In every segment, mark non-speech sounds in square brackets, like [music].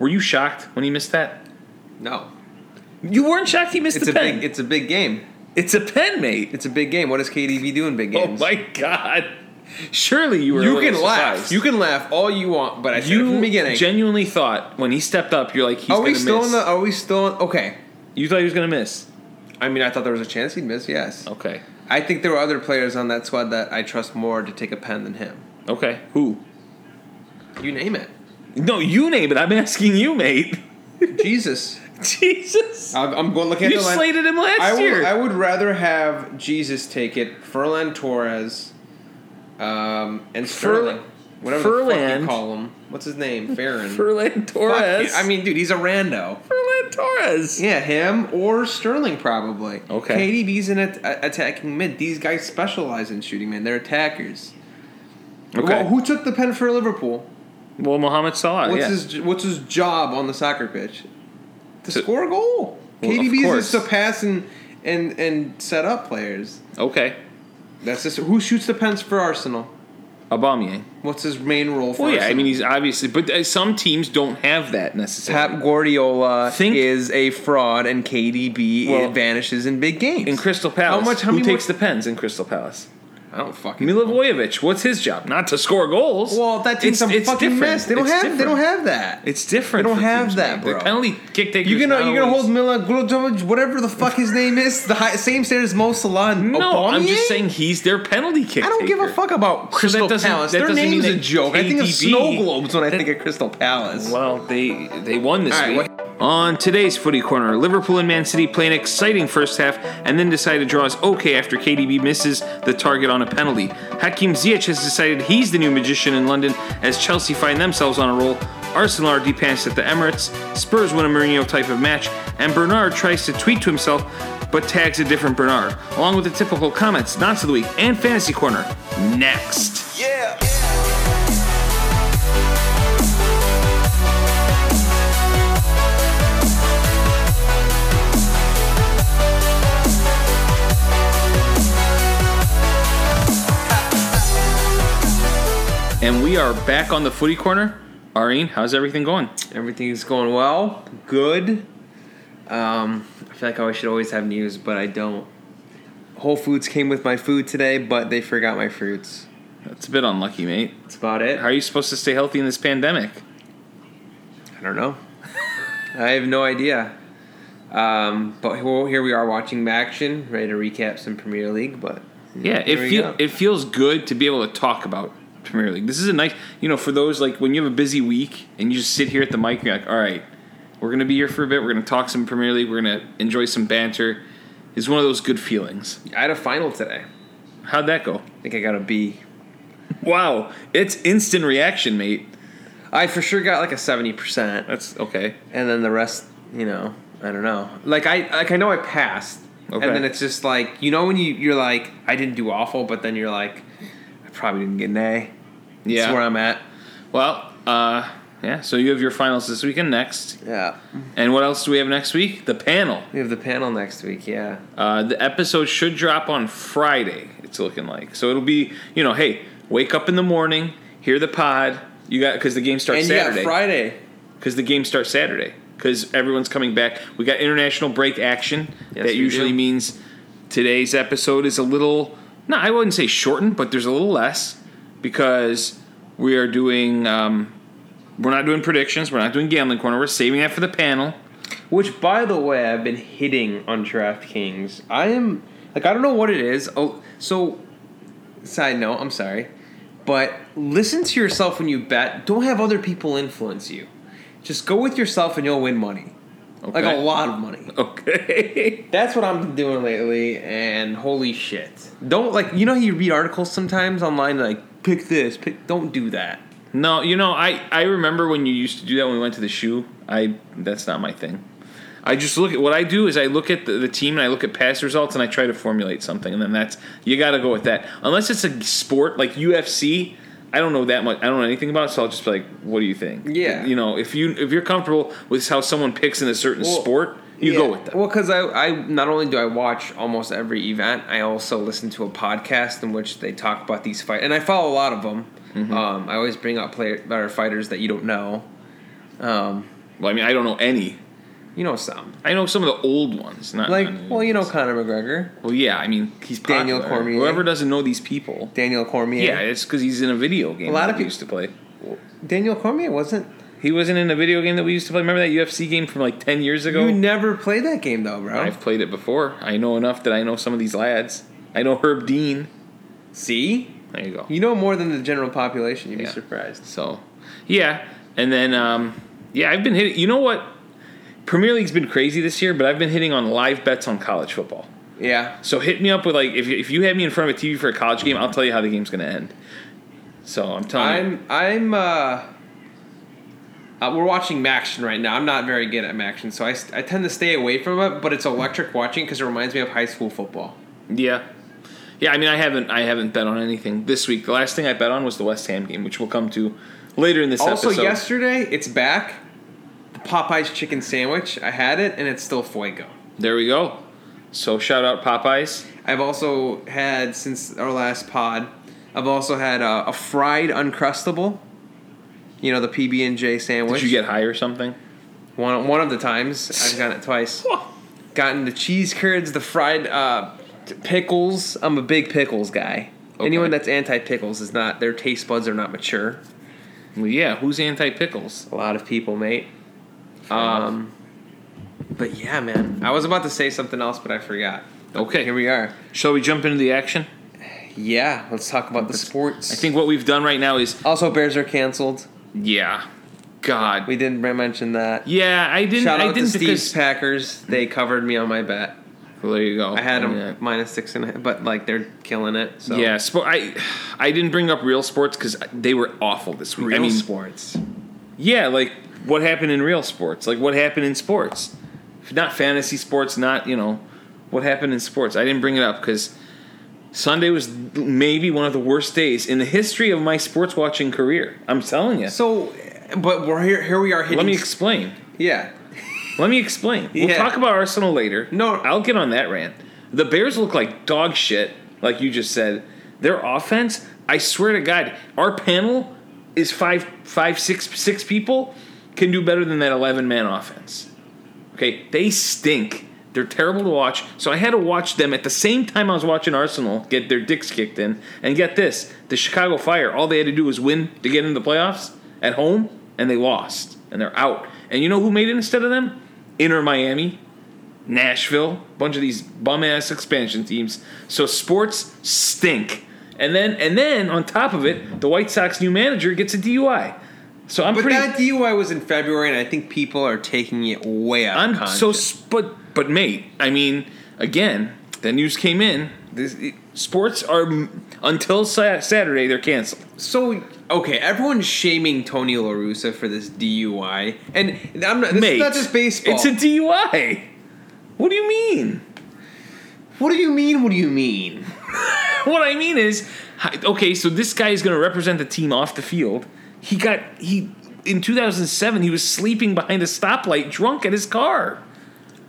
Were you shocked when he missed that? No, You weren't shocked he missed it's the a pen. big. It's a big game. it's a pen, mate. It's a big game. What does KDB do in big oh games? Oh my god! Surely you were. you can laugh. surprised. You can laugh all you want, but I it from the beginning. genuinely thought when he stepped up, you're like, he's are we still miss. in the? Are we still? In, okay. you thought he was gonna miss. I mean, I thought there was a chance he'd miss. Yes. Okay. I think there were other players on that squad that I trust more to take a pen than him. Okay. Who? You name it. No, you name it. I'm asking you, mate. [laughs] Jesus. Jesus. I'm I'm going looking at You the line. slated him last I would, year. I would rather have Jesus take it, Furlan Torres, um, and Sterling. Whatever the fuck Furlan. you call him. What's his name? Farron. Furlan Fuck Torres. I mean, dude, he's a rando. Furlan Torres. Yeah, him or Sterling probably. Okay. KDB's an at- a- attacking mid. These guys specialize in shooting, man. They're attackers. Okay. Well, who took the pen for Liverpool? Well, Mohamed Salah. What's yeah. his What's his job on the soccer pitch? To, To- score a goal. Well, KDB is just to pass and and and set up players. okay. That's just who shoots the pens for Arsenal. Aubameyang. What's his main role for Well, yeah. Arsenal? I mean, he's obviously, but uh, some teams don't have that necessarily. Pep Guardiola Think- is a fraud, and KDB Well, vanishes in big games. in Crystal Palace, How much- how who takes more- the pens in Crystal Palace? I don't fucking. Milivojevic. What's his job? Not to score goals. Well, that team's It's- a it's fucking different. mess. They don't It's have. They don't have that. It's different. They don't have teams, that, bro. The penalty kick takers. You're gonna you're gonna hold Mila Gulojovic, whatever the fuck his name is, the high, same standard as Mo Salah. and No, I'm just saying he's their penalty kick. I don't give a fuck about Crystal doesn't- Palace. that Their doesn't name's a that joke. I think of snow globes when I think of Crystal Palace. Well, they they won this All right, week. On today's footy corner, Liverpool and Man City play an exciting first half and then decide to draw us okay after KDB misses the target on a penalty. Hakim Ziyech has decided he's the new magician in London as Chelsea find themselves on a roll. Arsenal are depanced at the Emirates, Spurs win a Mourinho type of match, and Bernard tries to tweet to himself but tags a different Bernard, along with the typical comments, nonce of the week, and fantasy corner. Next. Yeah. And we are back on the footy corner. Areen, how's everything going? Everything's going well. Good. Um, I feel like I should always have news, but I don't. Whole Foods came with my food today, but they forgot my fruits. That's a bit unlucky, mate. That's about it. How are you supposed to stay healthy in this pandemic? I don't know. [laughs] I have no idea. Um, but well, here we are watching action, ready to recap some Premier League. But Yeah, it feel it feels good to be able to talk about Premier League. This is a nice, you know, for those like when you have a busy week and you just sit here at the mic, you're like, all right, we're gonna be here for a bit. We're gonna talk some Premier League. We're gonna enjoy some banter. Is one of those good feelings. I had a final today. How'd that go? I think I got a B. Wow, it's instant reaction, mate. I for sure got like a seventy percent, That's okay. and then the rest, you know, I don't know. Like I like I know I passed, Okay. and then it's just like you know when you you're like I didn't do awful, but then you're like I probably didn't get an A. Yeah. That's where I'm at. Well, uh, yeah. So you have your finals this weekend next, Yeah. and what else do we have next week? The panel. We have the panel next week. Yeah. Uh, the episode should drop on Friday. It's looking like so. It'll be you know, hey, wake up in the morning, hear the pod. You got because the game starts and Saturday. Friday. Because the game starts Saturday. Because everyone's coming back. We got international break action. Yes, that usually do. means today's episode is a little. No, I wouldn't say shortened, but there's a little less because we are doing. Um, we're not doing predictions. We're not doing gambling corner. We're saving that for the panel. Which, by the way, I've been hitting on DraftKings. I am like I don't know what it is. Oh, so side note, I'm sorry, but listen to yourself when you bet. Don't have other people influence you. Just go with yourself, and you'll win money, like a lot of money. Okay. [laughs] That's what I'm doing lately, and holy shit! Don't like you know how you read articles sometimes online like pick this, pick. Don't do that. No, you know, I, I remember when you used to do that when we went to the shoe. I that's not my thing. I just look at what I do is I look at the, the team and I look at past results and I try to formulate something and then that's you got to go with that. Unless it's a sport like UFC, I don't know that much. I don't know anything about it, so I'll just be like, "What do you think?" Yeah. you know, if you if you're comfortable with how someone picks in a certain Well, sport, you go with that. Well, because I, I not only do I watch almost every event, I also listen to a podcast in which they talk about these fights, and I follow a lot of them. Mm-hmm. Um, I always bring up player, better fighters that you don't know. Um, Well, I mean, I don't know any. You know some. I know some of the old ones. Not Like, not well, you know. Conor McGregor, Well, yeah. I mean, he's Daniel. Cormier. Whoever doesn't know these people. Daniel Cormier. Yeah, it's because he's in a video game. A lot of people used to play. Daniel Cormier wasn't. He wasn't in a video game that we used to play. Remember that UFC game from like ten years ago? You never played that game though, bro. I've played it before. I know enough that I know some of these lads. I know Herb Dean. See, There you go. you know more than the general population. You'd Yeah. be surprised. So, yeah, and then um, yeah, I've been hitting. You know what? Premier League's been crazy this year, but I've been hitting on live bets on college football. Yeah. So hit me up with like if you, if you have me in front of a TV for a college game, I'll tell you how the game's going to end. So I'm telling you. I'm I'm uh, uh we're watching MACtion right now. I'm not very good at MACtion, so I, I tend to stay away from it. But it's electric watching because it reminds me of high school football. Yeah. Yeah, I mean I haven't I haven't bet on anything this week. The last thing I bet on was the West Ham game, which we'll come to later in this episode. Also, episode. yesterday it's back. The Popeyes chicken sandwich. I had it and it's still fuego. There we go. So shout out Popeyes. I've also had since our last pod. I've also had a, a fried uncrustable. You know the PB and J sandwich. Did you get high or something? one? One of the times I've gotten it twice. [laughs] Gotten the cheese curds, the fried uh, pickles. I'm a big pickles guy. Okay. Anyone that's anti pickles is not. Their taste buds are not mature. Well, yeah. Who's anti pickles? A lot of people, mate. Um, but yeah, man. I was about to say something else, but I forgot. Okay. Here we are. Shall we jump into the action? Yeah, let's talk about the sports. I think what we've done right now is also Bears are canceled. Yeah. God. We didn't mention that. Yeah, I didn't. Shout I out to didn't Steve's because. Packers. They covered me on my bet. Well, there you go. I had them Yeah. minus six and a half, but like they're killing it. So Yeah, spo- I I didn't bring up real sports because they were awful this week. real I mean, sports. yeah, like what happened in real sports? Like what happened in sports? Not fantasy sports, not you know what happened in sports. I didn't bring it up because Sunday was maybe one of the worst days in the history of my sports watching career. I'm telling you. So, but we're here. Here we are hitting. Let me explain. yeah. Let me explain. We'll Yeah. talk about Arsenal later. No. I'll get on that rant. The Bears look like dog shit, like you just said. Their offense, I swear to God, our panel is five, five, six, six people can do better than that eleven man offense. Okay, they stink. They're terrible to watch. So I had to watch them at the same time I was watching Arsenal get their dicks kicked in. And get this: the Chicago Fire. All they had to do was win to get into the playoffs at home, and they lost, and they're out. And you know who made it instead of them? Inter Miami, Nashville, a bunch of these bum ass expansion teams. So sports stink. And then and then on top of it, the White Sox new manager gets a DUI. So I'm But pretty that DUI was in February, and I think people are taking it way out I'm so but but mate, I mean, again, the news came in. This, it- sports are until sa- Saturday they're canceled. So okay, everyone's shaming Tony La Russa for this DUI, and I'm not. This Mate, is not just baseball. It's a DUI. What do you mean? what do you mean? What do you mean? [laughs] What I mean is, okay, so this guy is going to represent the team off the field. He got he in 2007 he was sleeping behind a stoplight drunk at his car.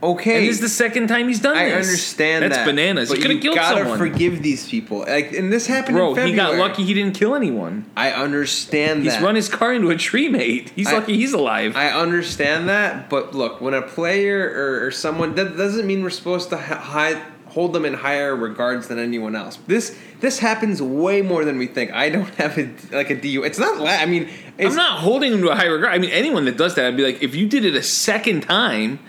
Okay, And this is the second time he's done I this. I understand That's that. bananas. But he could have killed gotta someone. forgive these people. Like, and this happened Bro, in February. he got lucky he didn't kill anyone. I understand that. He's that. run his car into a tree, mate. He's I- lucky he's alive. I understand that, but look, when a player or, or someone that doesn't mean we're supposed to hi- hi- hold them in higher regards than anyone else. This this happens way more than we think. I don't have a like a DU. It's not. La- I mean, it's I'm not holding him to a high regard. I mean, anyone that does that, I'd be like, if you did it a second time,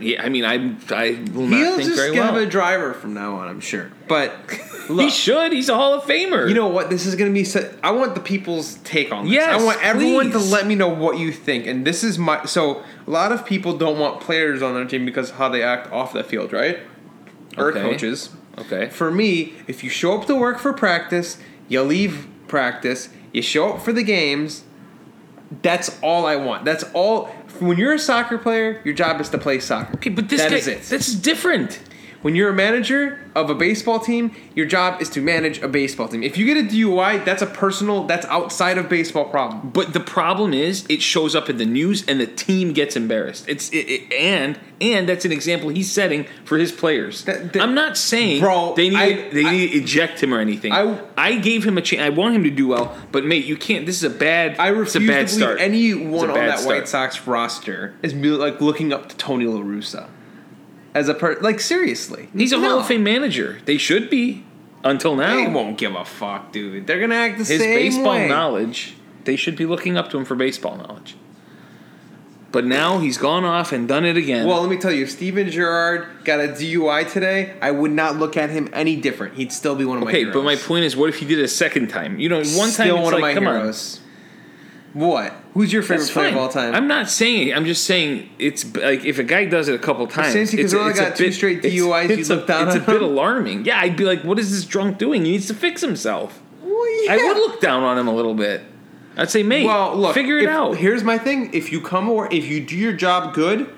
yeah, I mean, I I will not He'll think just very well. a driver from now on. I'm sure, but [laughs] he should. He's a Hall of Famer. You know what? This is going to be. So, I want the people's take on this. Yes, I want everyone please. to let me know what you think. And this is my. So a lot of people don't want players on their team because of how they act off the field, right? Or Okay. coaches. okay. For me, if you show up to work for practice, you leave practice, you show up for the games. That's all I want. That's all. When you're a soccer player, your job is to play soccer. Okay, but this That guy, is it. This is different. When you're a manager of a baseball team, your job is to manage a baseball team. If you get a DUI, that's a personal, that's outside of baseball problem. But the problem is, it shows up in the news, and the team gets embarrassed. It's it, it- and and that's an example he's setting for his players. That- that- I'm not saying Bro, they need I- they I- need to eject him or anything. I- I, gave him a chance. I want him to do well, but mate, you can't. This is a bad. I it's a refuse bad to believe start. anyone on that start. White Sox roster is like looking up to Tony La Russa as a per. Like seriously, He's a No. Hall of Fame manager. They should be until now. They won't give a fuck, dude. They're gonna act the his same His baseball way. knowledge, they should be looking up to him for baseball knowledge. But now he's gone off and done it again. Well, let me tell you, if Steven Gerrard got a DUI today, I would not look at him any different. He'd still be one of my okay, heroes. but my point is, what if he did it a second time? You know, one time Still it's one like, of my come on, heroes. What? Who's your favorite player of all time? I'm not saying. I'm just saying it's like if a guy does it a couple times. Santi it's, Cazorla it's got two bit- straight DUIs, It's, you a, down it's a bit alarming. Yeah, I'd be like, what is this drunk doing? He needs to fix himself. Well, yeah. I would look down on him a little bit. I'd say, mate, Well, look, figure it if- out. Here's my thing: if you come or if you do your job good,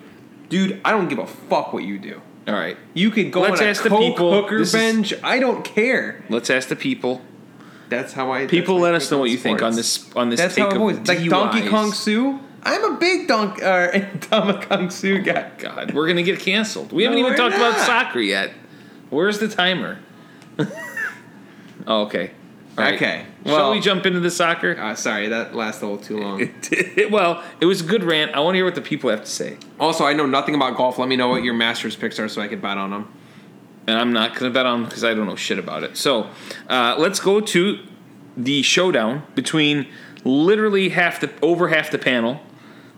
dude, I don't give a fuck what you do. All right, You could go Let's on a ask the people. hooker This is- bench. I don't care. let's ask the people. That's how I. People, let us know what you think on this on this That's take how I've always like Donkey Kong Sue. I'm a big Donkey uh, [laughs] Donkey Kong Sue guy. God, we're gonna get canceled. We haven't even talked about soccer yet. Where's the timer? [laughs] oh, okay. Right. Okay, Shall well- we jump into the soccer? Uh, sorry, that lasted a little too long. [laughs] well, it was a good rant. I want to hear what the people have to say. also, I know nothing about golf. Let me know what your Masters picks are so I can bet on them. And I'm not going to bet on because I don't know shit about it. So uh, let's go to the showdown between literally half the over half the panel,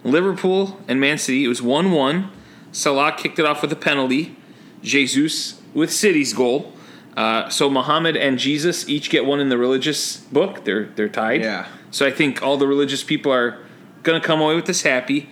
Liverpool and Man City. It was one one. Salah kicked it off with a penalty. Jesus with City's goal. Uh, so Muhammad and Jesus each get one in the religious book. They're they're tied. Yeah. So I think all the religious people are gonna come away with this happy.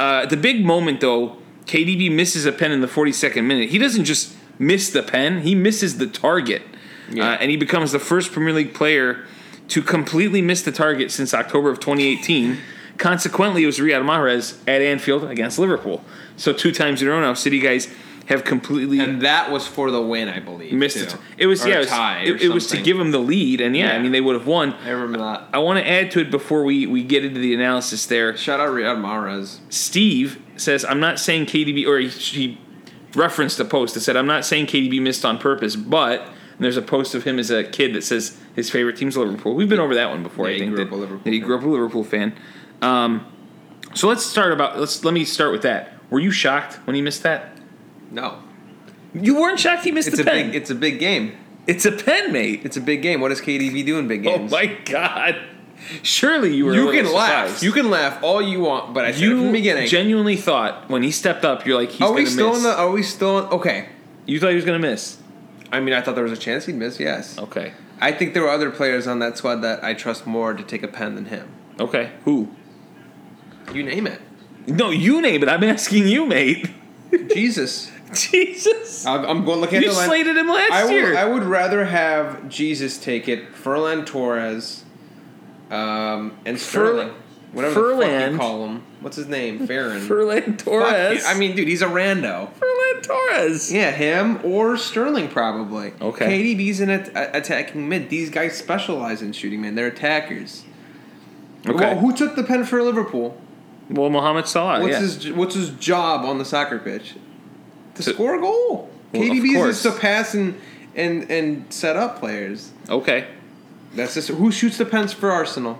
Uh, the big moment though, KDB misses a pen in the 42nd minute. He doesn't just miss the pen; he misses the target, Yeah. uh, and he becomes the first Premier League player to completely miss the target since October of 2018. Consequently, it was Riyad Mahrez at Anfield against Liverpool. So two times in a row now, City guys have completely And that was for the win, I believe. missed it. It was Or yeah, it was, it, it was to give them the lead, and yeah, I mean they would have won. I remember that. I want to add to it before we, we get into the analysis there. Shout out Riyad Mahrez. Steve says, I'm not saying KDB, or he, he referenced a post that said, I'm not saying KDB missed on purpose, but and there's a post of him as a kid that says his favorite team's Liverpool. We've been over that one before, Yeah, I he think. grew that, up a Liverpool that he fan. grew up a Liverpool fan. Um, so let's start about, let's let me start with that. Were you shocked when he missed that? No, You weren't shocked he missed it's the a pen. big. It's a big game. it's a pen, mate. It's a big game. What does KDB do in big games? Oh games? my god! Surely you were. you can laugh. surprised. You can laugh all you want, but I said You from the beginning. genuinely thought when he stepped up, you're like, he's are we still miss. in the? Are we still? In, okay. you thought he was gonna miss. I mean, I thought there was a chance he'd miss. Yes. Okay. I think there were other players on that squad that I trust more to take a pen than him. Okay. Who? You name it. No, you name it. I'm asking you, mate. [laughs] Jesus. Jesus. I'm going looking at You the line. slated him last I would, year. I would rather have Jesus take it, Furlan Torres, um, and Sterling. Whatever the fuck you call him. What's his name? [laughs] Farron. Furlan Fuck Torres. it. I mean, dude, he's a rando. Furlan Torres. Yeah, him or Sterling probably. Okay. KDB's an at- attacking mid. These guys specialize in shooting, man. They're attackers. Okay. Well, who took the pen for Liverpool? Well, Mohamed Salah. What's yeah. his What's his job on the soccer pitch? To, To- score a goal. Well, KDB's is to pass and and and set up players. okay. That's just who shoots the pens for Arsenal.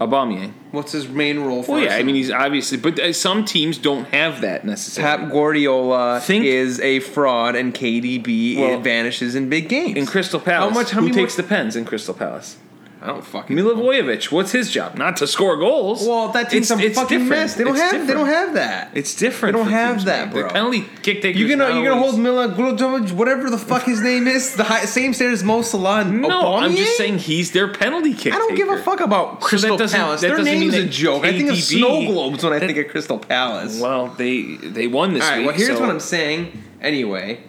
Aubameyang. What's his main role for? Well, yeah. I mean, he's obviously, but uh, some teams don't have that necessarily. Pep Guardiola Think- is a fraud, and KDB Well, vanishes in big games. in Crystal Palace, How much? How who many takes more- the pens in Crystal Palace? I don't fucking. Milivojevic. What's his job? Not to score goals. Well, that team's some It's- it's fucking different. mess. They don't It's have. They don't have that. It's different. They don't have teams, that, man. bro. The penalty kick takers. You're gonna you're gonna hold Mila whatever the fuck his name is, the high, same standard as Mo Salah. No, I'm just saying he's their penalty kick. I don't give a fuck about So Crystal that Palace. that Their doesn't mean name's a joke. I think of snow globes when I that- think of Crystal Palace. Well, they they won this All right. week. Well, here's so- what I'm saying. Anyway,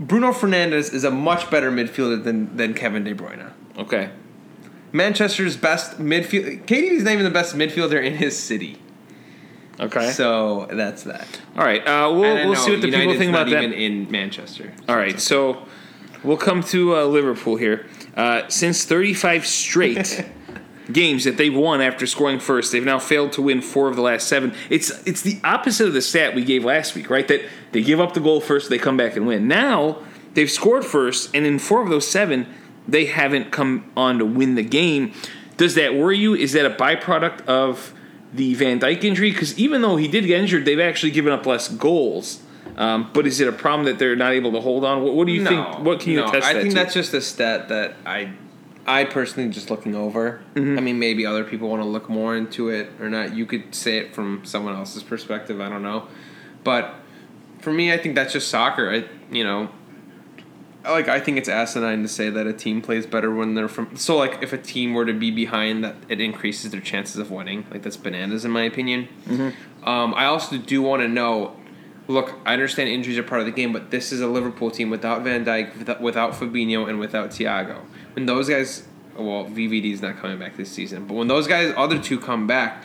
Bruno Fernandes is a much better midfielder than than Kevin De Bruyne. Okay. Manchester's best midfield. KDB's not even the best midfielder in his city. Okay. So that's that. All right. Uh, we'll And I we'll know see what the people United's think not about that. even in Manchester. All right, so we'll come to uh, Liverpool here. Uh, since 35 straight [laughs] games that they've won after scoring first, they've now failed to win four of the last seven. It's it's the opposite of the stat we gave last week, right? That they give up the goal first, they come back and win. Now they've scored first, and in four of those seven, they haven't come on to win the game. Does that worry you? Is that a byproduct of the Van Dijk injury? Because even though he did get injured, they've actually given up less goals. Um, but is it a problem that they're not able to hold on? What, what do you no, think? What can you no, attest I that think to? that's just a stat that I, I personally just looking over. Mm-hmm. I mean, maybe other people want to look more into it or not. You could say it from someone else's perspective. I don't know, but for me, I think that's just soccer. I, you know, like I think it's asinine to say that a team plays better when they're from. So like, if a team were to be behind, that it increases their chances of winning. Like that's bananas in my opinion. Mm-hmm. Um, I also do want to know. Look, I understand injuries are part of the game, but this is a Liverpool team without Van Dijk, without, without Fabinho, and without Thiago. When those guys, well, VVD's not coming back this season, but when those guys, other two come back,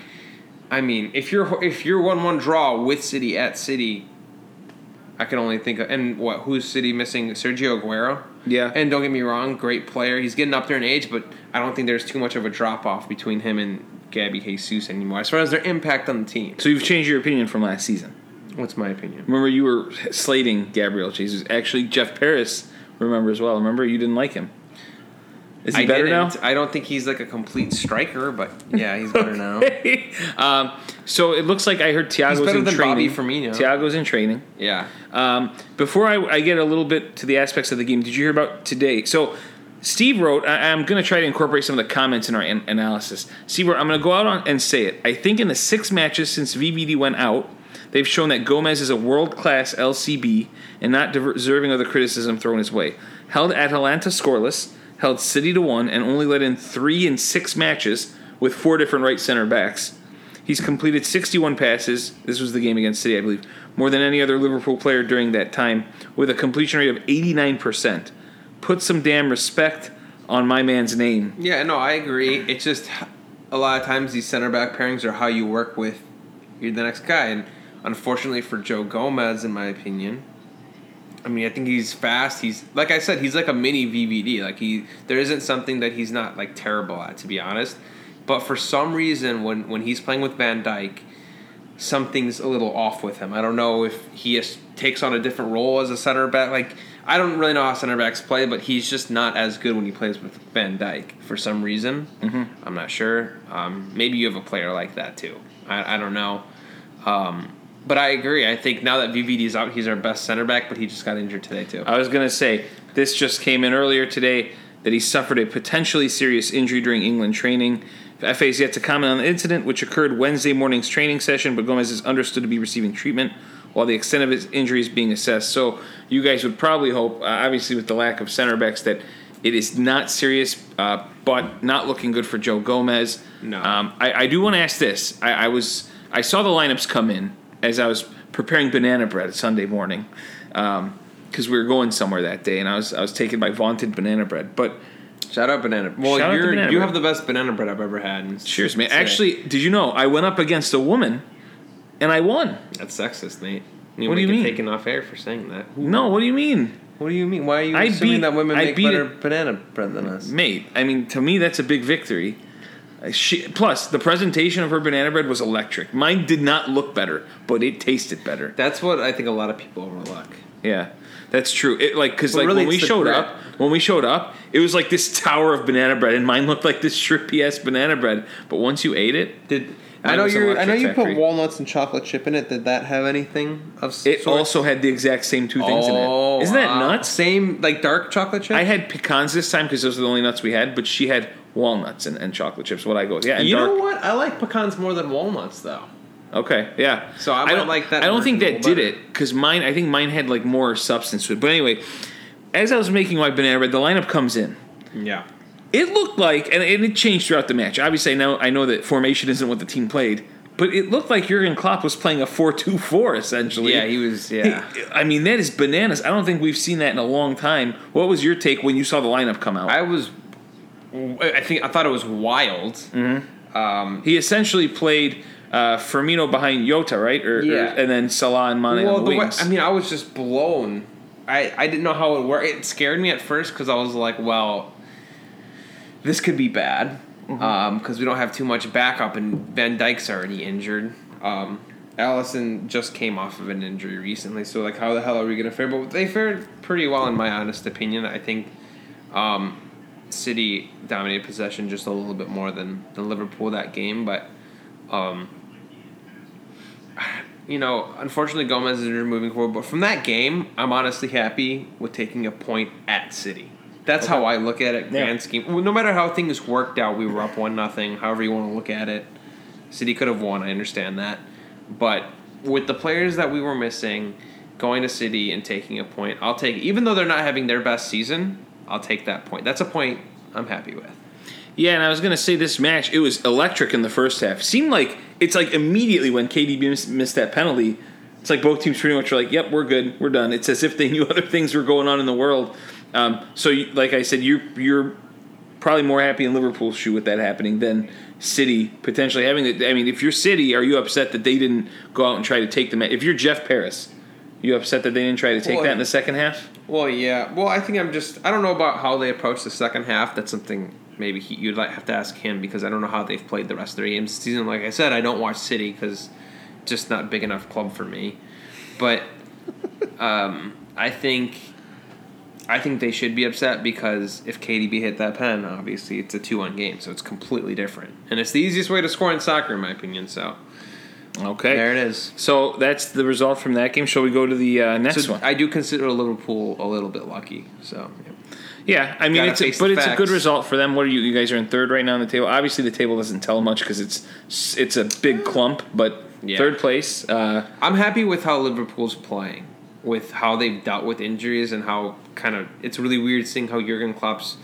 I mean, if you're if you're one one draw with City at City, I can only think of and what who's City missing Sergio Aguero. Yeah. and don't get me wrong, great player. He's getting up there in age, but I don't think there's too much of a drop off between him and Gabby Jesus anymore as far as their impact on the team. so you've changed your opinion from last season. What's my opinion? Remember, you were slating Gabriel Jesus. Actually, Jeff Paris, remember as well. Remember, you didn't like him. Is he I better now? I don't think he's like a complete striker, but [laughs] yeah, he's better now. um, so it looks like I heard better in than training. Bobby Firmino. Thiago's in training. Yeah. Um, before I, I get a little bit to the aspects of the game, did you hear about today? So Steve wrote, I, I'm going to try to incorporate some of the comments in our an- analysis. Steve wrote, I'm going to go out on and say it. I think in the six matches since VVD went out, they've shown that Gomez is a world class LCB and not deserving of the criticism thrown his way. Held Atalanta scoreless, held City to one, and only let in three in six matches with four different right center backs. He's completed 61 passes. This was the game against City, I believe. More than any other Liverpool player during that time, with a completion rate of 89%. Put some damn respect on my man's name. Yeah, no, I agree. It's just a lot of times these center back pairings are how you work with you're the next guy, and unfortunately for Joe Gomez, in my opinion, I mean, I think he's fast. He's like I said, he's like a mini VVD. Like he, there isn't something that he's not like terrible at, to be honest. But for some reason, when when he's playing with Van Dijk, something's a little off with him. I don't know if he is, takes on a different role as a center back. Like I don't really know how center backs play, but he's just not as good when he plays with Van Dijk for some reason. Mm-hmm. I'm not sure. Um, maybe you have a player like that too. I, I don't know. Um, but I agree. I think now that VVD is out, he's our best center back, but he just got injured today too. I was going to say, this just came in earlier today that he suffered a potentially serious injury during England training. FA has yet to comment on the incident, which occurred Wednesday morning's training session, but Gomez is understood to be receiving treatment while the extent of his injury is being assessed. So you guys would probably hope, uh, obviously with the lack of center backs, that it is not serious, uh, but not looking good for Joe Gomez. No. Um, I, I do want to ask this. I, I was I saw the lineups come in as I was preparing banana bread Sunday morning, um, because we were going somewhere that day, and I was I was taken by vaunted banana bread. But Shout out banana. Well, Shout you're Banana you Bread. have the best banana bread I've ever had. cheers, man! say- Actually, did you know I went up against a woman, and I won? that's sexist, Nate. What do you mean? Taken off air for saying that. No, what do you mean, What do you mean? Why are you I assuming beat- that women I make better it- banana bread than us? mate? I mean, to me, that's a big victory. Uh, She, plus, the presentation of her banana bread was electric. Mine did not look better, but it tasted better. That's what I think a lot of people overlook. Yeah, that's true. It like because like really, when we showed up, when we showed up, it was like this tower of banana bread, and mine looked like this shrimpy ass banana bread. But once you ate it, Did I know you? I know you factory. put walnuts and chocolate chip in it. Did that have anything of it sort? also had the exact same two things in Oh, it. Isn't that wow. nuts? Same like dark chocolate chip. I had pecans this time because those are the only nuts we had, but she had walnuts and, and chocolate chips. What I go with, yeah, and you dark. know what? I like pecans more than walnuts, though. Okay, yeah. So I might don't like that I don't think that did it because mine. I think mine had like more substance to it. But anyway, as I was making my banana bread, the lineup comes in. Yeah. It looked like, and it it changed throughout the match. Obviously, now I know that formation isn't what the team played, but it looked like Jurgen Klopp was playing a 4-2-4 essentially. Yeah, he was. Yeah. I mean, that is bananas. I don't think we've seen that in a long time. What was your take when you saw the lineup come out? I was. I think I thought it was wild. Mm-hmm. Um, he essentially played uh, Firmino behind Jota, right? Or, or- Yeah. and then Salah and Mane Well, on the the way. I mean, I was just blown. I, I didn't know how it worked. It scared me at first because I was like, well, this could be bad because we don't have too much backup, and Van Dijk's already injured. Um, Alisson just came off of an injury recently, so like, how the hell are we gonna fare? But they fared pretty well, in my honest opinion. I think um, City dominated possession just a little bit more than, than Liverpool that game, but um, you know, unfortunately Gomez is moving forward. But from that game, I'm honestly happy with taking a point at City. That's how I look at it. Grand Yeah. scheme. No matter how things worked out, we were up one nothing. However you want to look at it, City could have won. I understand that, but with the players that we were missing, going to City and taking a point, I'll take. Even though they're not having their best season, I'll take that point. That's a point I'm happy with. Yeah, and I was gonna say this match, it was electric in the first half. Seemed like it's like immediately when KDB missed, missed that penalty, it's like both teams pretty much were like, "Yep, we're good, we're done." It's as if they [laughs] knew other things were going on in the world. Um, so, you, like I said, you're you're probably more happy in Liverpool's shoe with that happening than City potentially having it. I mean, if you're City, are you upset that they didn't go out and try to take the match? If you're Jeff Paris, you upset that they didn't try to take Well, that in the second half? Well, yeah. Well, I think I'm just. I don't know about how they approached the second half. That's something maybe he, you'd like have to ask him because I don't know how they've played the rest of their games this season. Like I said, I don't watch City because just not big enough club for me. But [laughs] um, I think I think they should be upset because if KDB hit that pen, obviously it's a two-one game, so it's completely different, and it's the easiest way to score in soccer, in my opinion. So Okay. there it is. So that's the result from that game. Shall we go to the uh, next So one? I do consider Liverpool a little bit lucky. So yeah. Yeah, I mean, it's a, but it's a good result for them. What are you? You guys are in third right now on the table. Obviously, the table doesn't tell much because it's it's a big clump. But Yeah. third place. Uh, I'm happy with how Liverpool's playing, with how they've dealt with injuries and how kind of it's really weird seeing how Jurgen Klopp's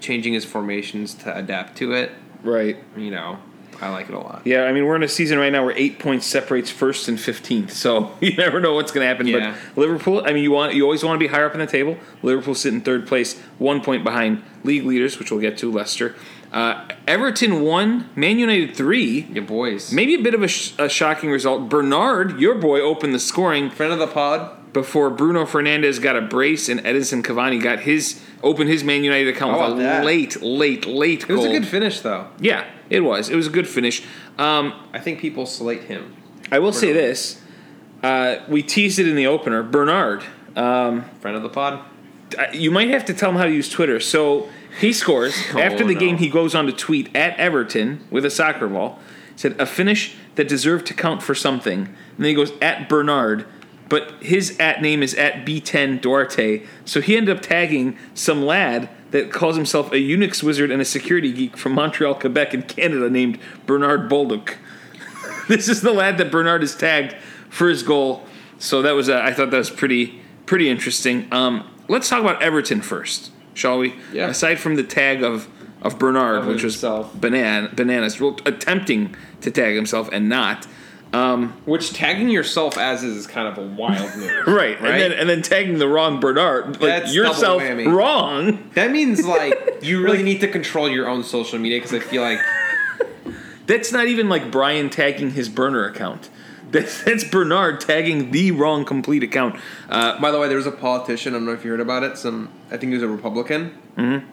changing his formations to adapt to it. right. You know, I like it a lot. Yeah, I mean, we're in a season right now where eight points separates first and fifteenth. So [laughs] you never know what's going to happen. Yeah. But Liverpool, I mean, you want you always want to be higher up in the table. Liverpool sit in third place, one point behind league leaders, which we'll get to. Leicester, uh, Everton one, Man United three. Your boys. Maybe a bit of a, sh- a shocking result. Bernard, your boy, opened the scoring Friend of the pod. Before Bruno Fernandes got a brace and Edinson Cavani got his opened his Man United account with a that? late, late, late It was a good finish, though. yeah, it was. It was a good finish. Um, I think people slate him. I will say this: uh, we teased it in the opener. Bernard, um, Friend of the pod. You might have to tell him how to use Twitter. So he scores [laughs] Oh, after the no. game. He goes on to tweet at Everton with a soccer ball. Said a finish that deserved to count for something. And then he goes at Bernard, but his at name is at B10 Duarte. So he ended up tagging some lad that calls himself a Unix wizard and a security geek from Montreal, Quebec, in Canada, named Bernard Bolduc. [laughs] this is the lad that Bernard has tagged for his goal. So that was, uh, I thought that was pretty, pretty interesting. Um, let's talk about Everton first, shall we? Yeah. Aside from the tag of of Bernard, Of which was banan bananas, well, attempting to tag himself and not. Which tagging yourself as is kind of a wild [laughs] move. Right, Right? and then and then tagging the wrong Bernard, like That's double yourself whammy. wrong. That means like you really need to control your own social media because I feel like [laughs] That's not even like Brian tagging his burner account. That's, that's Bernard tagging the wrong complete account. Uh, By the way, there was a politician. I don't know if you heard about it. Some, I think he was a Republican. Mm-hmm.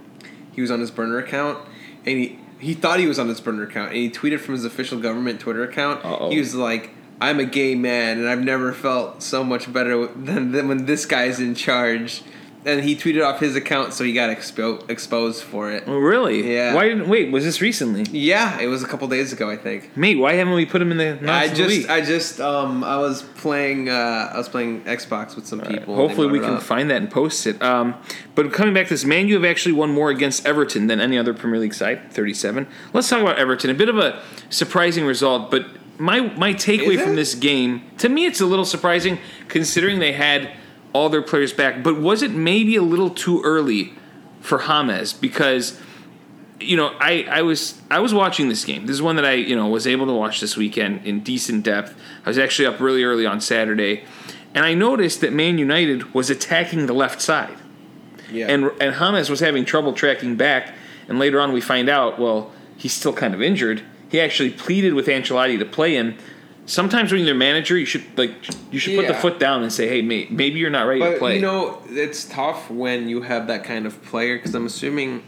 He was on his burner account, and he he thought he was on his burner account, and he tweeted from his official government Twitter account. Uh-oh. He was like, "I'm a gay man, and I've never felt so much better than, than when this guy's in charge." And he tweeted off his account, so he got expo- exposed for it. oh, really? Yeah. Why didn't wait? Was this recently? Yeah, it was a couple days ago, I think. Mate, why haven't we put him in the? I the just, week? I just, um, I was playing, uh, I was playing Xbox with some people. and they Hopefully, we can up. find that and post it. Um, but coming back to this, Man, you have actually won more against Everton than any other Premier League side, 37. Let's talk about Everton. A bit of a surprising result, but my my takeaway from this game, to me, it's a little surprising considering they had all their players back. But was it maybe a little too early for James because? you know, I, I was I was watching this game. This is one that I you know was able to watch this weekend in decent depth. I was actually up really early on Saturday, and I noticed that Man United was attacking the left side, Yeah. and and James was having trouble tracking back. And later on, we find out well he's still kind of injured. he actually pleaded with Ancelotti to play him. Sometimes when you're manager, you should like you should put the foot down and say, "Hey, mate, maybe you're not ready to But play." you know, it's tough when you have that kind of player because I'm assuming.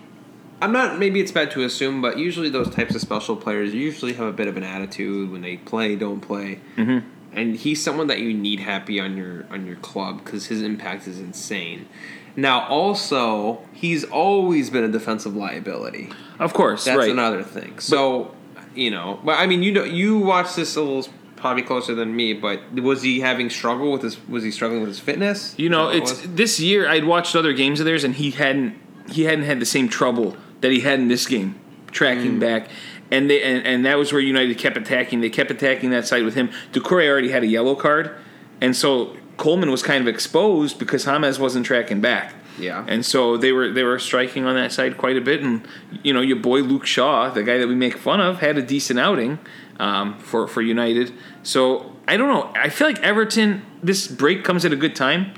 I'm not. Maybe it's bad to assume, but usually those types of special players usually have a bit of an attitude when they play, don't play. hmm and he's someone that you need happy on your on your club because his impact is insane. Now, also, he's always been a defensive liability. Of course, That's right. another thing. So, you know, but I mean, you know, you watch this a little probably closer than me. But was he having struggle with his? Was he struggling with his fitness? You know, it's it this year. I'd watched other games of theirs, and he hadn't he hadn't had the same trouble that he had in this game, Mm. tracking back. And they and, and that was where United kept attacking. They kept attacking that side with him. Doucouré already had a yellow card, and so Coleman was kind of exposed because James wasn't tracking back. Yeah. And so they were they were striking on that side quite a bit, and you know your boy Luke Shaw, the guy that we make fun of, had a decent outing um, for for United. So I don't know. I feel like Everton. This break comes at a good time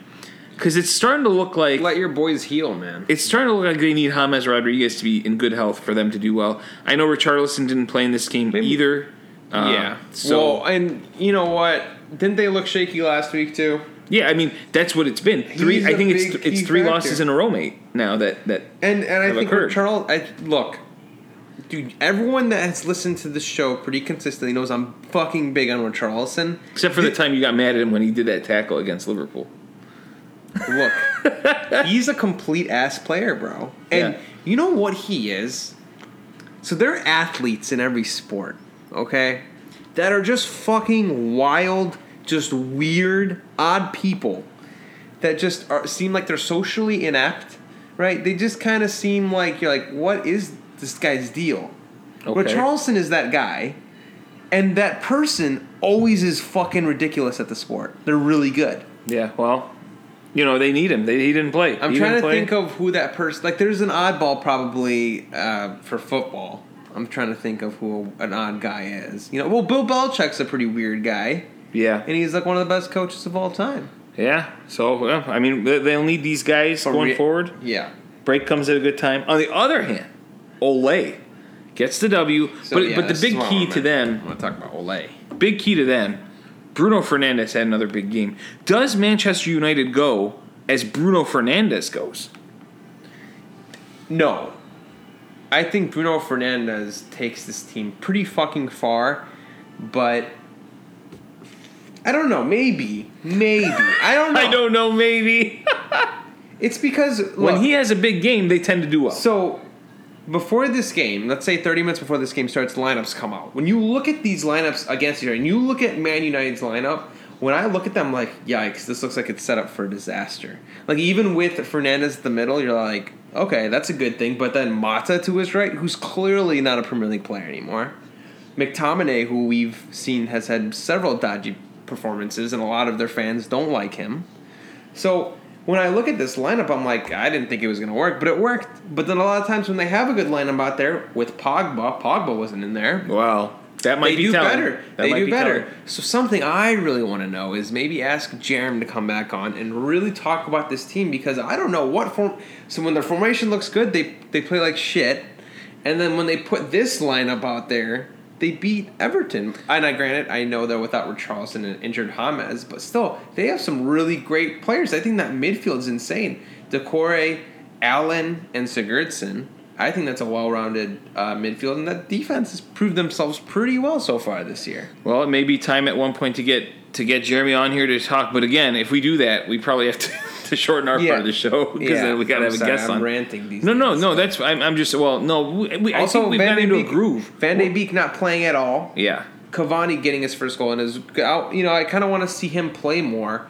because it's starting to look like let your boys heal, man. it's starting to look like they need James Rodriguez to be in good health for them to do well. I know Richarlison didn't play in this game Maybe- either. Um, yeah. So well, and you know what? Didn't they look shaky last week too? yeah, I mean that's what it's been. Three. He's I think it's it's three factor. losses in a row, mate. Now that that And and I think occurred. Charles, I look, dude. Everyone that has listened to the show pretty consistently knows I'm fucking big on Richarlison. except for the time you got mad at him when he did that tackle against Liverpool. Look, [laughs] he's a complete ass player, bro. And Yeah. you know what he is? So there are athletes in every sport, okay, that are just fucking wild, just weird, odd people that just are, seem like they're socially inept, right? They just kind of seem like you're like, what is this guy's deal? Okay. But Charleston is that guy, and that person always is fucking ridiculous at the sport. They're really good. Yeah, well, you know they need him. They, he didn't play. I'm He trying to play. think of who that person. Like, there's an oddball probably uh, for football. I'm trying to think of who an odd guy is. You know, well, Bill Belichick's a pretty weird guy, Yeah, and he's like one of the best coaches of all time. yeah. So well, I mean, they- they'll need these guys For going rea- forward. Yeah. Break comes at a good time. On the other hand, Ole gets the W, So, but yeah, but the big key to them, I'm gonna talk about Ole. big key to them. Bruno Fernandes had another big game. Does Manchester United go as Bruno Fernandes goes? No. I think Bruno Fernandes takes this team pretty fucking far, but I don't know. Maybe, maybe I don't [laughs] know. I don't know. Maybe [laughs] It's because look, when he has a big game, they tend to do well. So, before this game, let's say 30 minutes before this game starts, lineups come out. When you look at these lineups against each other, and you look at Man United's lineup, when I look at them, like, yikes, this looks like it's set up for a disaster. Like, even with Fernandes at the middle, you're like, okay, that's a good thing. But then Mata to his right, who's clearly not a Premier League player anymore. McTominay, who we've seen has had several dodgy performances, and a lot of their fans don't like him. So when I look at this lineup, I'm like, I didn't think it was going to work, but it worked. But then a lot of times when they have a good lineup out there with Pogba, Pogba wasn't in there. Well, that might they be do telling. better. That they do be better. telling. So something I really want to know is maybe ask Jerem to come back on and really talk about this team because I don't know what form. So when their formation looks good, they they play like shit, and then when they put this lineup out there, they beat Everton. And I granted, I know they're without Richarlison and injured James, but still, they have some really great players. I think that midfield is insane. Doucouré, Allen, and Sigurdsson. I think that's a well-rounded uh, midfield, and that defense has proved themselves pretty well so far this year. Well, it may be time at one point to get to get Jeremy on here to talk. But again, if we do that, we probably have to, [laughs] to shorten our Yeah. part of the show because Yeah, we got to have a sorry, guest I'm on. ranting these no, no, no. That's I'm, I'm just well, no. We, we, I Also, think we've Van got de into a groove. Van de Beek not playing at all. Yeah, Cavani getting his first goal and is out. You know, I kind of want to see him play more.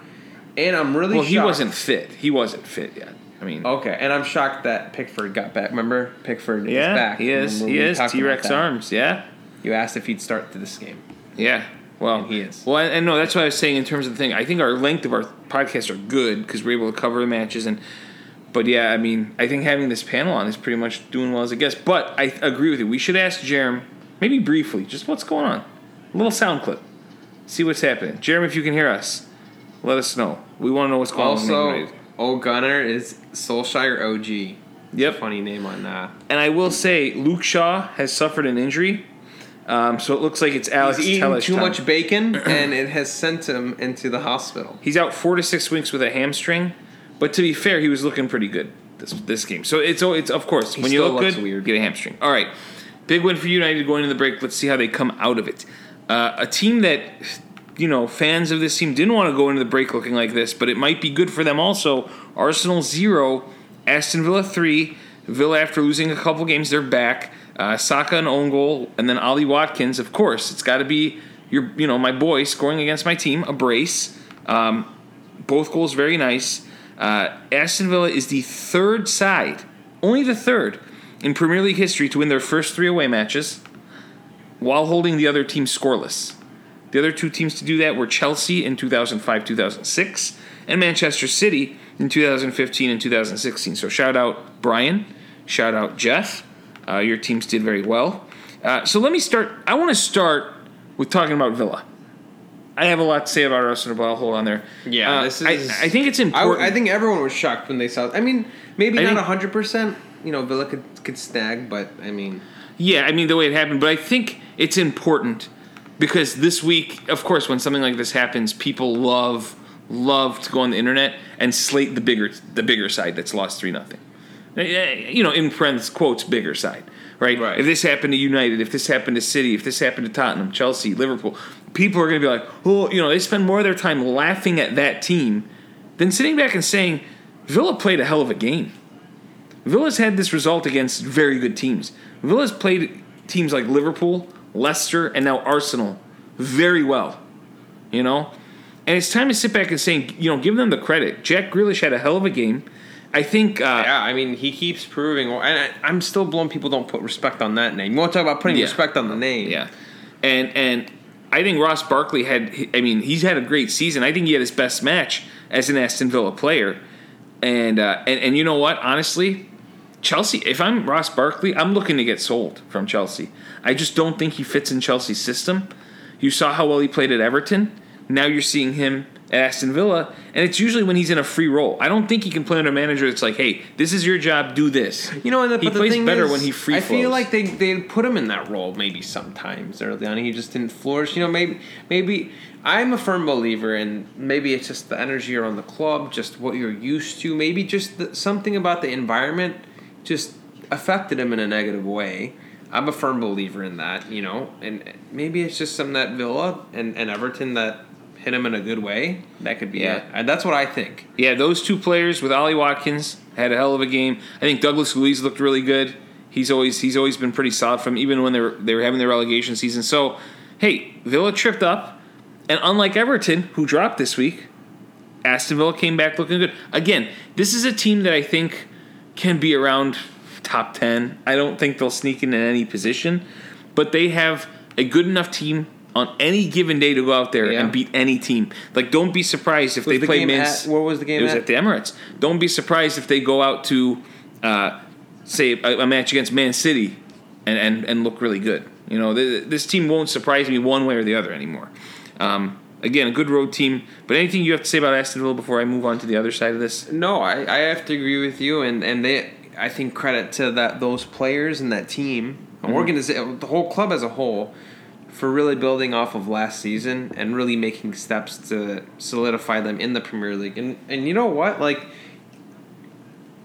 And I'm really well, he wasn't fit. He wasn't fit yet. I mean, Okay, and I'm shocked that Pickford got back. Remember, Pickford yeah, is back. he is. He is T Rex arms. Yeah, You asked if he'd start this game. yeah. Well, And he is. Well, and, no, that's what I was saying in terms of the thing. I think our length of our podcasts are good because we're able to cover the matches and. But yeah, I mean, I think having this panel on is pretty much doing well as a guest. But I agree with you. We should ask Jerem, maybe briefly, just what's going on. A little sound clip. See what's happening. Jeremy, if you can hear us, let us know. We want to know what's going on. with Man Also, Ole Gunnar is Solskjaer OG. Yep. Funny name on that. And I will say, Luke Shaw has suffered an injury. Um, so it looks like it's Alex He's eating too time. much bacon, and it has sent him into the hospital. He's out four to six weeks with a hamstring, but to be fair, he was looking pretty good this this game. So it's oh, it's of course when you still look looks good, weird. get a hamstring. All right, big win for United going into the break. Let's see how they come out of it. Uh, a team that you know fans of this team didn't want to go into the break looking like this, but it might be good for them also. Arsenal zero, Aston Villa three. Villa after losing a couple games, they're back. Uh, Saka an own goal, and then Ollie Watkins. Of course, it's got to be your you know my boy scoring against my team a brace. Um, both goals very nice. Uh, Aston Villa is the third side, only the third, in Premier League history to win their first three away matches while holding the other team scoreless. The other two teams to do that were Chelsea in 2005 2006 and Manchester City in 2015 and 2016. So shout out Brian, shout out Jeff. Uh, your teams did very well. Uh, so let me start. I want to start with talking about Villa. I have a lot to say about Arsenal, but I'll hold on there. Yeah, Uh, this I- is- I, think it's important. I think everyone was shocked when they saw. I mean, maybe I not hundred percent. You know, Villa could could snag, but I mean, Yeah, I mean the way it happened, but I think it's important because this week, of course, when something like this happens, people love love to go on the internet and slate the bigger the bigger side that's lost three nothing. Uh, uh, you know, in parentheses quotes, bigger side, right? Right. If this happened to United, if this happened to City, if this happened to Tottenham, Chelsea, Liverpool, people are going to be like, oh, you know, they spend more of their time laughing at that team than sitting back and saying, Villa played a hell of a game. Villa's had this result against very good teams. Villa's played teams like Liverpool, Leicester, and now Arsenal very well. You know? And it's time to sit back and say, you know, give them the credit. Jack Grealish had a hell of a game. I think, uh, yeah, I mean, he keeps proving. And I, I'm still blown. People don't put respect on that name. You want to talk about putting Yeah. respect on the name? yeah. And, and I think Ross Barkley had, I mean, he's had a great season. I think he had his best match as an Aston Villa player. And, uh, and, and you know what? Honestly, Chelsea, if I'm Ross Barkley, I'm looking to get sold from Chelsea. I just don't think he fits in Chelsea's system. You saw how well he played at Everton. Now you're seeing him at Aston Villa, and it's usually when he's in a free role. I don't think he can play under a manager that's like, hey, this is your job, do this. You know, and the, he the plays thing better is, when he free I flows. feel like they they put him in that role maybe sometimes early on. He just didn't flourish. You know, maybe maybe I'm a firm believer and maybe it's just the energy around the club, just what you're used to. Maybe just the, something about the environment just affected him in a negative way. I'm a firm believer in that. You know, and maybe it's just some that Villa and, and Everton that hit him in a good way. That could be Yeah. it. And that's what I think. Yeah, those two players with Ollie Watkins had a hell of a game. I think Douglas Luiz looked really good. He's always he's always been pretty solid from even when they were they were having their relegation season. So, hey, Villa tripped up, and unlike Everton, who dropped this week, Aston Villa came back looking good. Again, this is a team that I think can be around top ten. I don't think they'll sneak in in any position, but they have a good enough team on any given day to go out there Yeah. and beat any team. Like, don't be surprised if Was they the play Man at- where was the game It was at? the Emirates. Don't be surprised if they go out to, uh, say, a, a match against Man City, and, and and look really good. You know, th- this team won't surprise me one way or the other anymore. Um, again, a good road team. But anything you have to say about Aston Villa before I move on to the other side of this? No, I, I have to agree with you, and, and they I think credit to that those players and that team, Mm-hmm. organization, the whole club as a whole, for really building off of last season and really making steps to solidify them in the Premier League. And and you know what, like.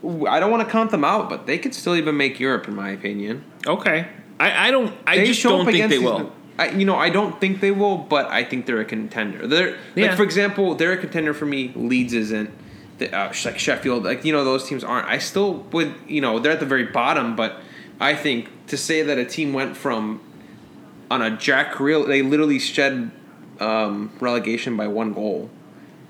I don't want to count them out, but they could still even make Europe, in my opinion. Okay, I, I don't. I They just don't think they will. I, you know, I don't think they will, but I think they're a contender. They're Yeah. like, for example, they're a contender for me. Leeds isn't. The, uh, like Sheffield, like you know, those teams aren't. I still would, you know, they're at the very bottom, but I think to say that a team went from on a Jack Real, they literally shed um, relegation by one goal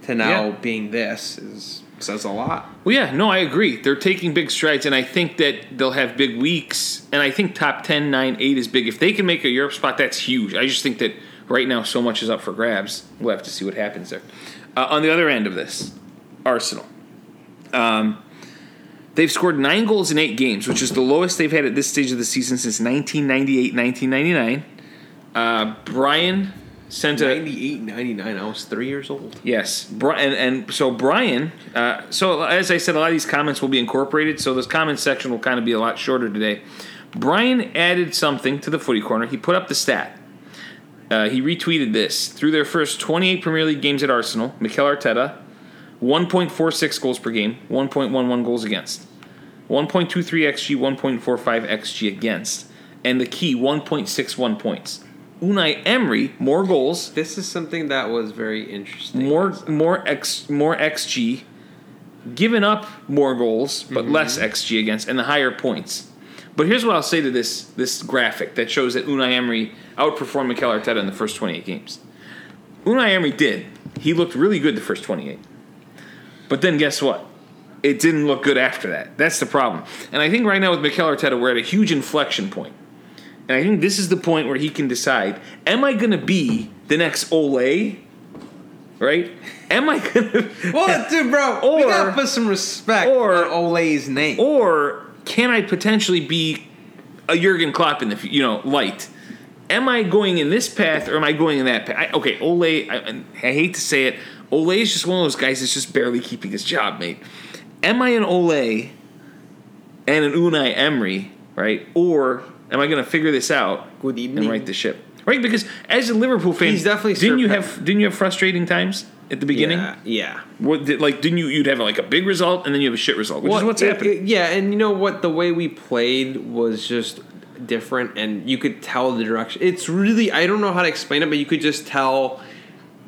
to now Yeah. being this is says a lot. Well, yeah, no, I agree. They're taking big strides, and I think that they'll have big weeks. And I think top 10, 9, 8 is big. If they can make a Europe spot, that's huge. I just think that right now so much is up for grabs. We'll have to see what happens there. Uh, on the other end of this, Arsenal. Um, they've scored nine goals in eight games, which is the lowest they've had at this stage of the season since 1998 1999. Uh, Brian sent a. 98, 99, I was three years old. Yes, Brian, and, and so Brian. Uh, so as I said, a lot of these comments will be incorporated. So this comment section will kind of be a lot shorter today. Brian added something to the footy corner. He put up the stat. Uh, he retweeted this. Through their first 28 Premier League games at Arsenal, Mikel Arteta, 1.46 goals per game, 1.11 goals against. 1.23 xg, 1.45 xg against. And the key, 1.61 points. Unai Emery, more goals, This is something that was very interesting. more more x more xg, given up more goals but mm-hmm. less xg against and the higher points. But here's what I'll say to this this graphic that shows that Unai Emery outperformed Mikel Arteta in the first 28 games. Unai Emery did. He looked really good the first 28. But then guess what? It didn't look good after that. That's the problem. And I think right now with Mikel Arteta, we're at a huge inflection point. And I think this is the point where he can decide: Am I going to be the next Ole? Right? Am I going [laughs] to? Well, dude, bro, we Or- gotta put some respect or- on Ole's name. or can I potentially be a Jurgen Klopp in the you know light? Am I going in this path or am I going in that path? I, okay, Ole. I, I hate to say it, Ole is just one of those guys that's just barely keeping his job, mate. Am I an Ole and an Unai Emery, right? Or am I going to figure this out Good evening. and right the ship? Right, because as a Liverpool fan, He's definitely didn't you have didn't you have frustrating times at the beginning? Yeah, yeah. What did, like didn't you you'd have like a big result and then you have a shit result, which is what's it- happening. it- yeah, and you know what? The way we played was just different, and you could tell the direction. It's really I don't know how to explain it, but you could just tell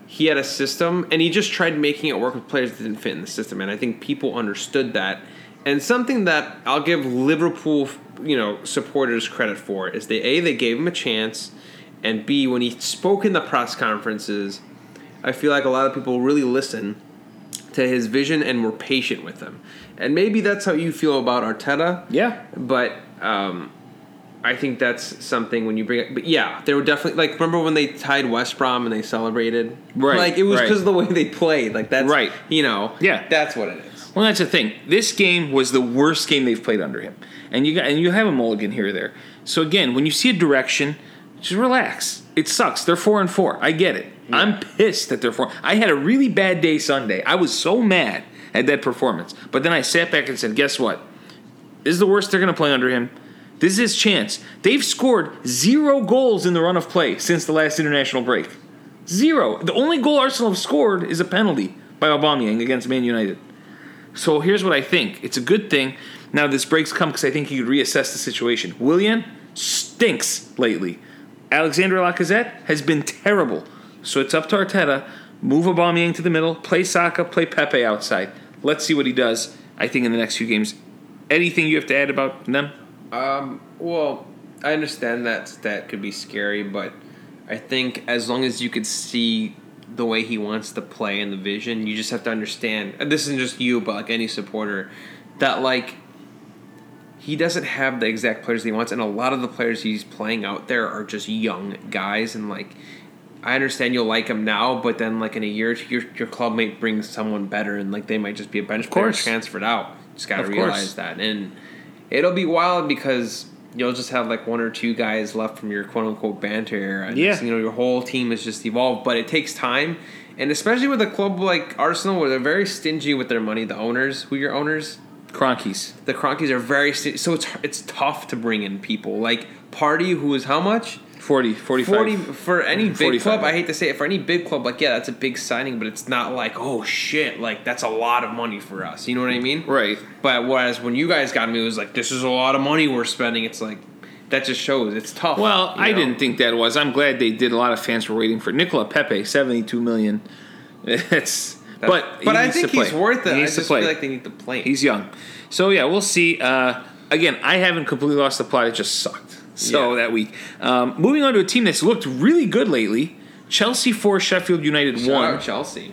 he had a system, and he just tried making it work with players that didn't fit in the system, and I think people understood that. And something that I'll give Liverpool, you know, supporters credit for is they a they gave him a chance, and b when he spoke in the press conferences, I feel like a lot of people really listen to his vision and were patient with him. And maybe that's how you feel about Arteta. Yeah. But um, I think that's something when you bring it. But yeah, they were definitely like. Remember when they tied West Brom and they celebrated? Right, Like it was right. because of the way they played. Like that's Right. You know. Yeah. That's what it is. Well, that's the thing. This game was the worst game they've played under him, and you got and you have a mulligan here or there. So again, when you see a direction, just relax. It sucks. They're four and four. I get it. I'm pissed that they're four. I had a really bad day Sunday. I was so mad at that performance, but then I sat back and said, "Guess what? This is the worst they're going to play under him. This is his chance. They've scored zero goals in the run of play since the last international break. Zero. The only goal Arsenal have scored is a penalty by Aubameyang against Man United. So here's what I think. It's a good thing. Now this breaks come because I think he could reassess the situation. Willian stinks lately. Alexandre Lacazette has been terrible. So it's up to Arteta. Move Aubameyang to the middle. Play Saka. Play Pepe outside. Let's see what he does. I think in the next few games. Anything you have to add about them? Um. Well, I understand that that could be scary, but I think as long as you could see the way he wants to play and the vision, you just have to understand. And this isn't just you, but like any supporter, that like he doesn't have the exact players that he wants, and a lot of the players he's playing out there are just young guys, and like. I understand you'll like him now, but then like in a year, or two, your your club might bring someone better, and like they might just be a bench player course. transferred out. Just gotta Of course. realize that, and it'll be wild because you'll just have like one or two guys left from your quote unquote banter era. And Yeah. you know your whole team has just evolved, but it takes time, and especially with a club like Arsenal, where they're very stingy with their money. The owners, who your owners, Kroenkes. the Kroenkes are very so it's it's tough to bring in people like Partey, who is how much. 40, 45. 40 for any big 45. club i hate to say it for any big club like yeah that's a big signing but it's not like oh shit like that's a lot of money for us you know what i mean Right. but whereas when you guys got me, it was like, this is a lot of money we're spending. It's like, that just shows it's tough. Well, I know? didn't think that was. I'm glad they did. A lot of fans were waiting for Nicola Pepe, 72 million. [laughs] It's but But I think he's worth it. He I just feel like they need to play. He's young. So yeah, we'll see. Uh, again, I haven't completely lost the plot. It just sucked. So Yeah. that week. Um, moving on to a team that's looked really good lately. Chelsea four, Sheffield United Shout one. Chelsea.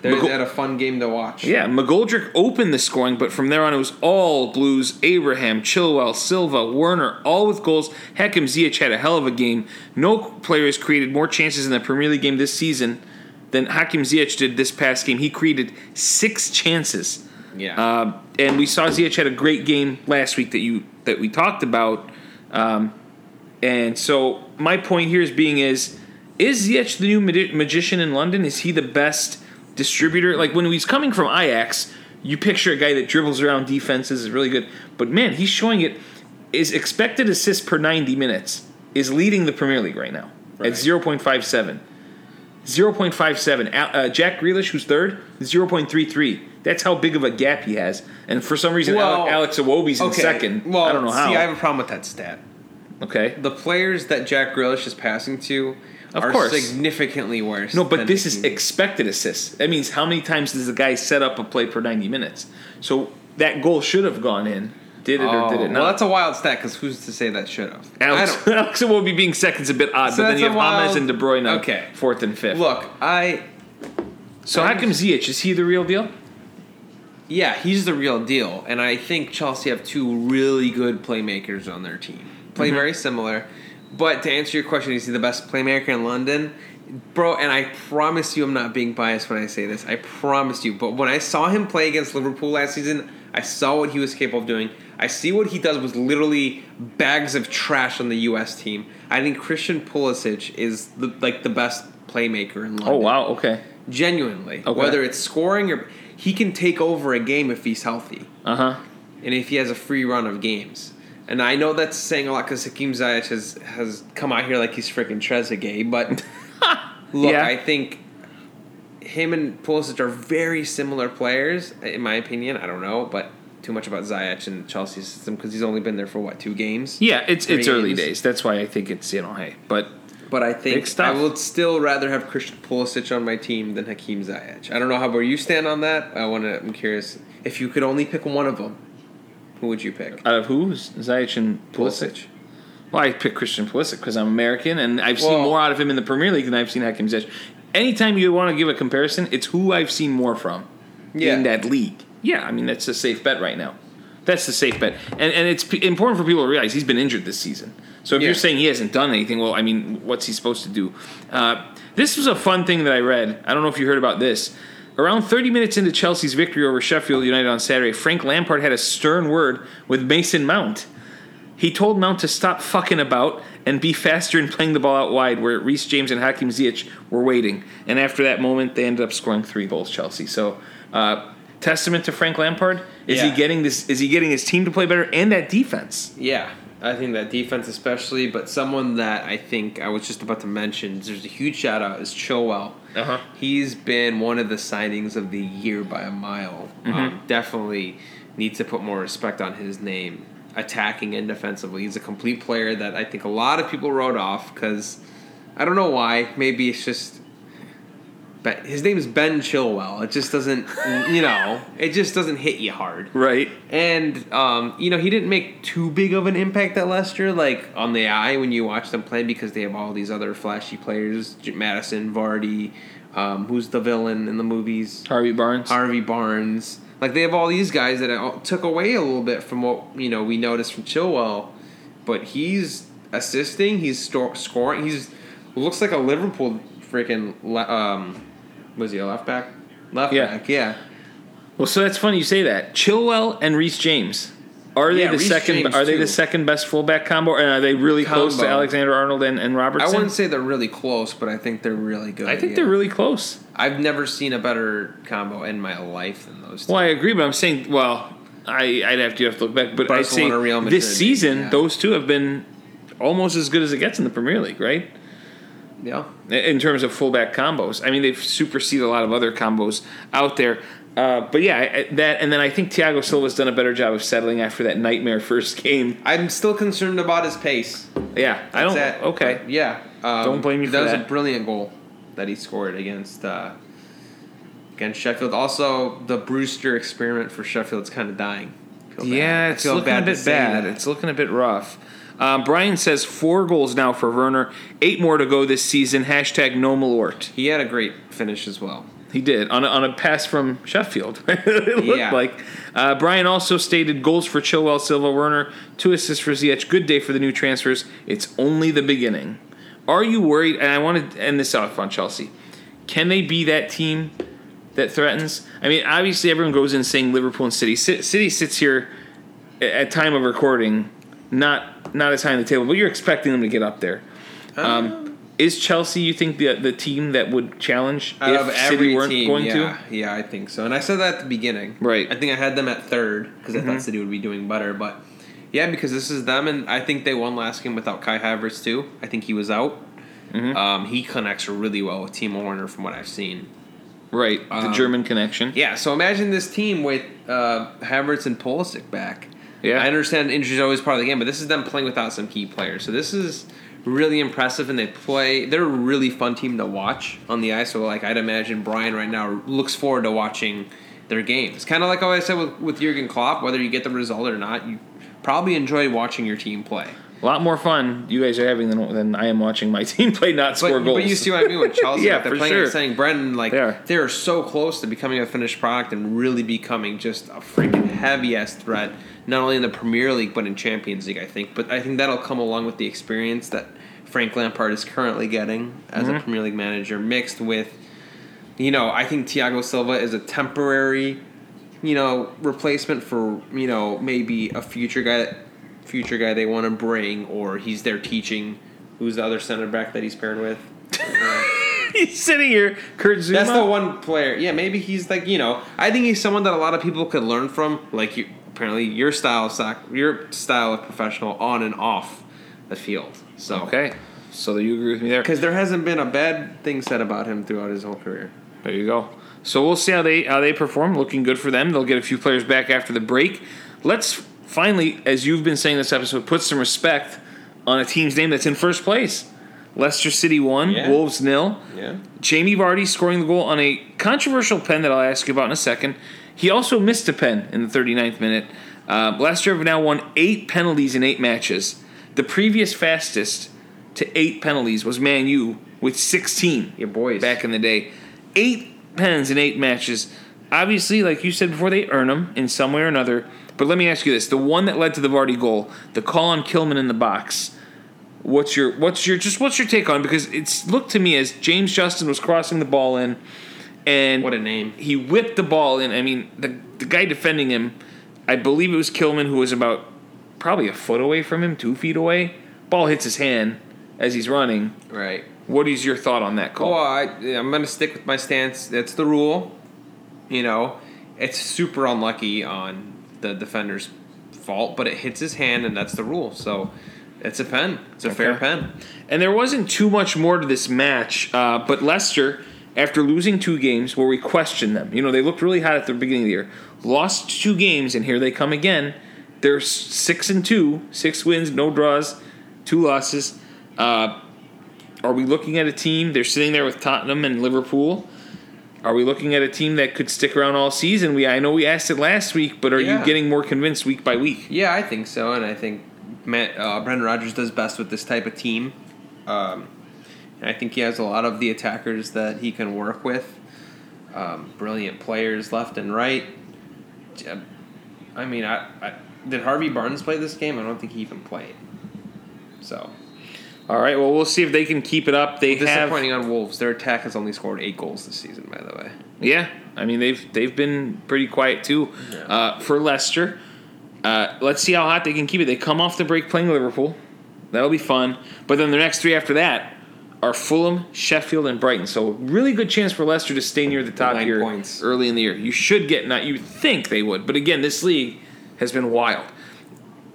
They McGo- had a fun game to watch. Yeah, McGoldrick opened the scoring, but from there on it was all Blues. Abraham, Chilwell, Silva, Werner, all with goals. Hakim Ziyech had a hell of a game. No player has created more chances in the Premier League game this season than Hakim Ziyech did this past game. He created six chances. Yeah. Uh, and we saw Ziyech had a great game last week that you that we talked about. Um, and so my point here is being is is Ziyech the new magi- magician in London? Is he the best distributor? Like when he's coming from Ajax, you picture a guy that dribbles around defenses is really good. But man, he's showing it. is expected assists per 90 minutes is leading the Premier League right now Right. at 0.57. 0.57. Uh, Jack Grealish, who's third, 0.33. That's how big of a gap he has. And for some reason, Well, Ale- Alex Iwobi's in Okay. second. Well, I don't know how. See, I have a problem with that stat. okay. The players that Jack Grealish is passing to Of are course. significantly worse. No, but this is expected assists. That means how many times does the guy set up a play per 90 minutes? So that goal should have gone in. Did it or did Oh, it not? Well, that's a wild stat because who's to say that should have? I Alex. [laughs] Alex Iwobi being second's a bit odd, So but then you have wild- James and De Bruyne Okay. fourth and fifth. Look, I so how come Ziyech, is he the real deal? Yeah, he's the real deal, and I think Chelsea have two really good playmakers on their team. Play Mm-hmm. very similar, but to answer your question, is he the best playmaker in London? Bro, and I promise you, I'm not being biased when I say this. I promise you. But when I saw him play against Liverpool last season, I saw what he was capable of doing. I see what he does with literally bags of trash on the U.S. team. I think Christian Pulisic is the, like the best playmaker in London. Oh wow, okay. Genuinely, Okay. whether it's scoring or he can take over a game if he's healthy Uh huh. and if he has a free run of games. And I know that's saying a lot because Hakim Ziyech has has come out here like he's freaking Trezeguet, but [laughs] look, Yeah. I think him and Pulisic are very similar players, in my opinion. I don't know, but too much about Ziyech and Chelsea's system because he's only been there for what two games. Yeah, it's it's Three early days. That's why I think it's you know hey, but But I think. I would still rather have Christian Pulisic on my team than Hakim Ziyech. I don't know how where you stand on that. I want to. I'm curious if you could only pick one of them. Who would you pick? out of who Ziyech and Pulisic? Well, I pick Christian Pulisic because I'm American and I've seen Well- more out of him in the Premier League than I've seen Hakim Ziyech. Anytime you want to give a comparison, it's who I've seen more from Yeah. in that league. Yeah, I mean that's a safe bet right now. That's the safe bet, and and it's p- important for people to realize he's been injured this season. So if Yeah. you're saying he hasn't done anything, well, I mean, what's he supposed to do? Uh, this was a fun thing that I read. I don't know if you heard about this. Around 30 minutes into Chelsea's victory over Sheffield United on Saturday, Frank Lampard had a stern word with Mason Mount. He told Mount to stop fucking about and be faster in playing the ball out wide, where Reece James and Hakim Ziyech were waiting. And after that moment, they ended up scoring three goals. Chelsea. So, uh, testament to Frank Lampard. Is he getting this? Is he getting his team to play better and that defense? Yeah, I think that defense especially, but someone that I think I was just about to mention, there's a huge shout out is Chilwell. Uh-huh. He's been one of the signings of the year by a mile. Um, definitely needs to put more respect on his name, attacking and defensively. He's a complete player that I think a lot of people wrote off because I don't know why. Maybe it's just. But his name is Ben Chilwell. It just doesn't, you know, it just doesn't hit you hard. Right. And um, you know, he didn't make too big of an impact at Leicester, like on the eye when you watch them play, because they have all these other flashy players: Maddison, Vardy, um, who's the villain in the movies, Harvey Barnes. Harvey Barnes. Like they have all these guys that took away a little bit from what you know we noticed from Chilwell, but he's assisting, he's scoring, he's looks like a Liverpool freaking um, was he a left back? Left Yeah. back, yeah. Well, so that's funny you say that. Chilwell and Reece James. Are they Yeah, the Reece second? James, are they too. the second best fullback combo, and are they really close to Alexander Arnold and, and I wouldn't say they're really close, but I think they're really good. I think yeah. they're really close. I've never seen a better combo in my life than those two. Well, I agree, but I'm saying, well, I, I'd have to have to look back, but I'd say Real Madrid, this season, yeah. those two have been almost as good as it gets in the Premier League, right? Yeah. In terms of fullback combos, I mean, they've superseded a lot of other combos out there. Uh, but yeah, that and then I think Thiago Silva's done a better job of settling after that nightmare first game. I'm still concerned about his pace. Yeah, I don't. That's it. Okay, yeah. Um, Don't blame you for that. was that. a brilliant goal that he scored against uh, against Sheffield. Also, the Brewster experiment for Sheffield's kind of dying. Yeah, it's looking a bit bad. that. It's looking a bit rough. Um, Brian says four goals now for Werner, eight more to go this season. Hashtag no Malort. He had a great finish as well. He did on a, on a pass from Sheffield. [laughs] it looked Yeah. like. Uh, Brian also stated goals for Chilwell, Silva, Werner, two assists for Ziyech. Good day for the new transfers. It's only the beginning. Are you worried? And I want to end this off on Chelsea. Can they be that team that threatens? I mean, obviously everyone goes in saying Liverpool and City. Ci- City sits here at time of recording, not not as high on the table, but you're expecting them to get up there. Um, is Chelsea, you think, the the team that would challenge Out if of City every weren't team, going yeah, to? yeah, I think so. And I said that at the beginning. Right. I think I had them at third because I Mm-hmm. thought City would be doing better. But Yeah, because this is them, and I think they won last game without Kai Havertz too. I think he was out. Um, he connects really well with Timo Werner from what I've seen. Right, the Um, German connection. Yeah, so imagine this team with uh, Havertz and Pulisic back. Yeah. I understand injuries are always part of the game, but this is them playing without some key players. So this is really impressive, and they play. They're a really fun team to watch on the ice. So like I'd imagine Brian right now looks forward to watching their games. Kind of like how I said with with Jurgen Klopp, whether you get the result or not, you probably enjoy watching your team play. A lot more fun you guys are having than, than I am watching my [laughs] team play not But, score goals. but you see what I mean with [laughs] Chelsea. Yeah, like they're for playing sure. and saying Brendan, like They are. they're so close to becoming a finished product and really becoming just a freaking heavy ass threat, not only in the Premier League but in Champions League. I think, but I think that'll come along with the experience that Frank Lampard is currently getting as Mm-hmm. a Premier League manager, mixed with, you know, I think Thiago Silva is a temporary, you know, replacement for you know maybe a future guy, future guy they want to bring, or he's there teaching. Who's the other center back that he's paired with? [laughs] He's sitting here, Kurt Zouma. that's the one player. Yeah, maybe he's like you know. I think he's someone that a lot of people could learn from. Like you, apparently your style of soccer, your style of professional on and off the field. So Okay, so you agree with me there. because there hasn't been a bad thing said about him throughout his whole career. There you go. So we'll see how they how they perform. Looking good for them. They'll get a few players back after the break. Let's finally, as you've been saying this episode, put some respect on a team's name that's in first place. Leicester City one, Yeah. Wolves nil. Yeah. Jamie Vardy scoring the goal on a controversial pen that I'll ask you about in a second. He also missed a pen in the 39th minute. Uh, Leicester have now won eight penalties in eight matches. The previous fastest to eight penalties was Man U with 16 Your boys. back in the day. Eight pens in eight matches. Obviously, like you said before, they earn them in some way or another. But let me ask you this: the one that led to the Vardy goal, the call on Kilman in the box. What's your what's your just what's your take on? Because it's looked to me as James Justin was crossing the ball in, and What a name. he whipped the ball in. I mean, the the guy defending him, I believe it was Kilman, who was about probably a foot away from him, two feet away. Ball hits his hand as he's running. Right. What is your thought on that call? Well, I, I'm going to stick with my stance. That's the rule. You know, it's super unlucky on the defender's fault, but it hits his hand, and that's the rule. So it's a pen. It's a fair pen. And there wasn't too much more to this match, uh, but Leicester, after losing two games where we questioned them, you know, they looked really hot at the beginning of the year, lost two games, and here they come again. They're six and two, six wins, no draws, two losses. Uh, are we looking at a team? They're sitting there with Tottenham and Liverpool. Are we looking at a team that could stick around all season? We I know we asked it last week, but are Yeah. you getting more convinced week by week? Yeah, I think so, and I think Matt, uh, Brendan Rodgers does best with this type of team. Um, I think he has a lot of the attackers that he can work with. Um, brilliant players left and right. I mean, I, I did Harvey Barnes play this game? I don't think he even played. So All right, well we'll see if they can keep it up. They have disappointing on Wolves. Their attack has only scored eight goals this season, by the way. Yeah, I mean they've they've been pretty quiet too. Yeah. Uh, for Leicester, uh, let's see how hot they can keep it. They come off the break playing Liverpool, that'll be fun. But then the next three after that are Fulham, Sheffield, and Brighton. So really good chance for Leicester to stay near the top Nine here points. early in the year. You should get not you think they would, but again this league has been wild.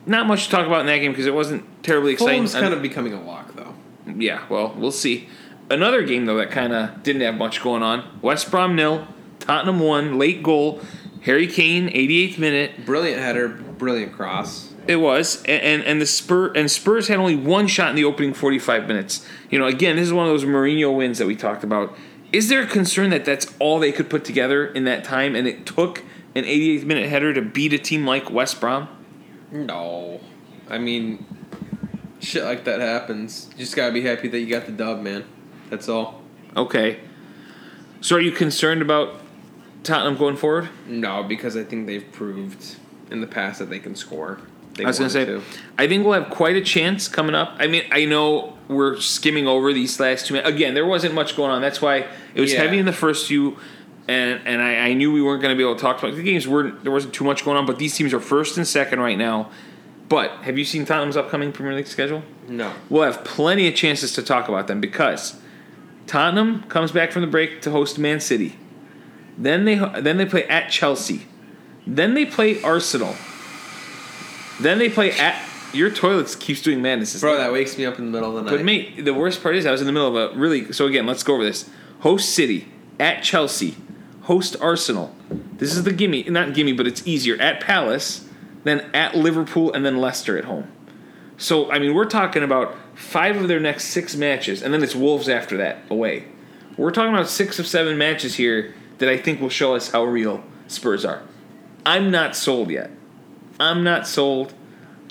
Not much to talk about in that game because it wasn't terribly exciting. Fulham's kind of becoming a lock, though. Yeah, well, we'll see. Another game though that kind of didn't have much going on. West Brom nil, Tottenham one, late goal. Harry Kane, 88th minute. Brilliant header, brilliant cross. It was, and, and and the Spur and Spurs had only one shot in the opening 45 minutes. You know, again, this is one of those Mourinho wins that we talked about. Is there a concern that that's all they could put together in that time, and it took an 88th minute header to beat a team like West Brom? No. I mean, shit like that happens. You just gotta be happy that you got the dub, man. That's all. Okay. So, are you concerned about Tottenham going forward? No, because I think they've proved in the past that they can score. I was going to say, I think we'll have quite a chance coming up. I mean, I know we're skimming over these last two minutes. Again, there wasn't much going on. That's why it was Yeah. heavy in the first few, and and I, I knew we weren't going to be able to talk about the games. weren't there wasn't too much going on, but these teams are first and second right now. But have you seen Tottenham's upcoming Premier League schedule? No. We'll have plenty of chances to talk about them because Tottenham comes back from the break to host Man City. Then they then they play at Chelsea. Then they play Arsenal. Then they play at your toilets keeps doing madness. Bro, that wakes me up in the middle of the night. But mate, the worst part is I was in the middle of a really. So again, let's go over this. Host City at Chelsea, host Arsenal. This is the gimme, not gimme, but it's easier at Palace, then at Liverpool, and then Leicester at home. So I mean, we're talking about five of their next six matches, and then it's Wolves after that away. We're talking about six of seven matches here that I think will show us how real Spurs are. I'm not sold yet. I'm not sold.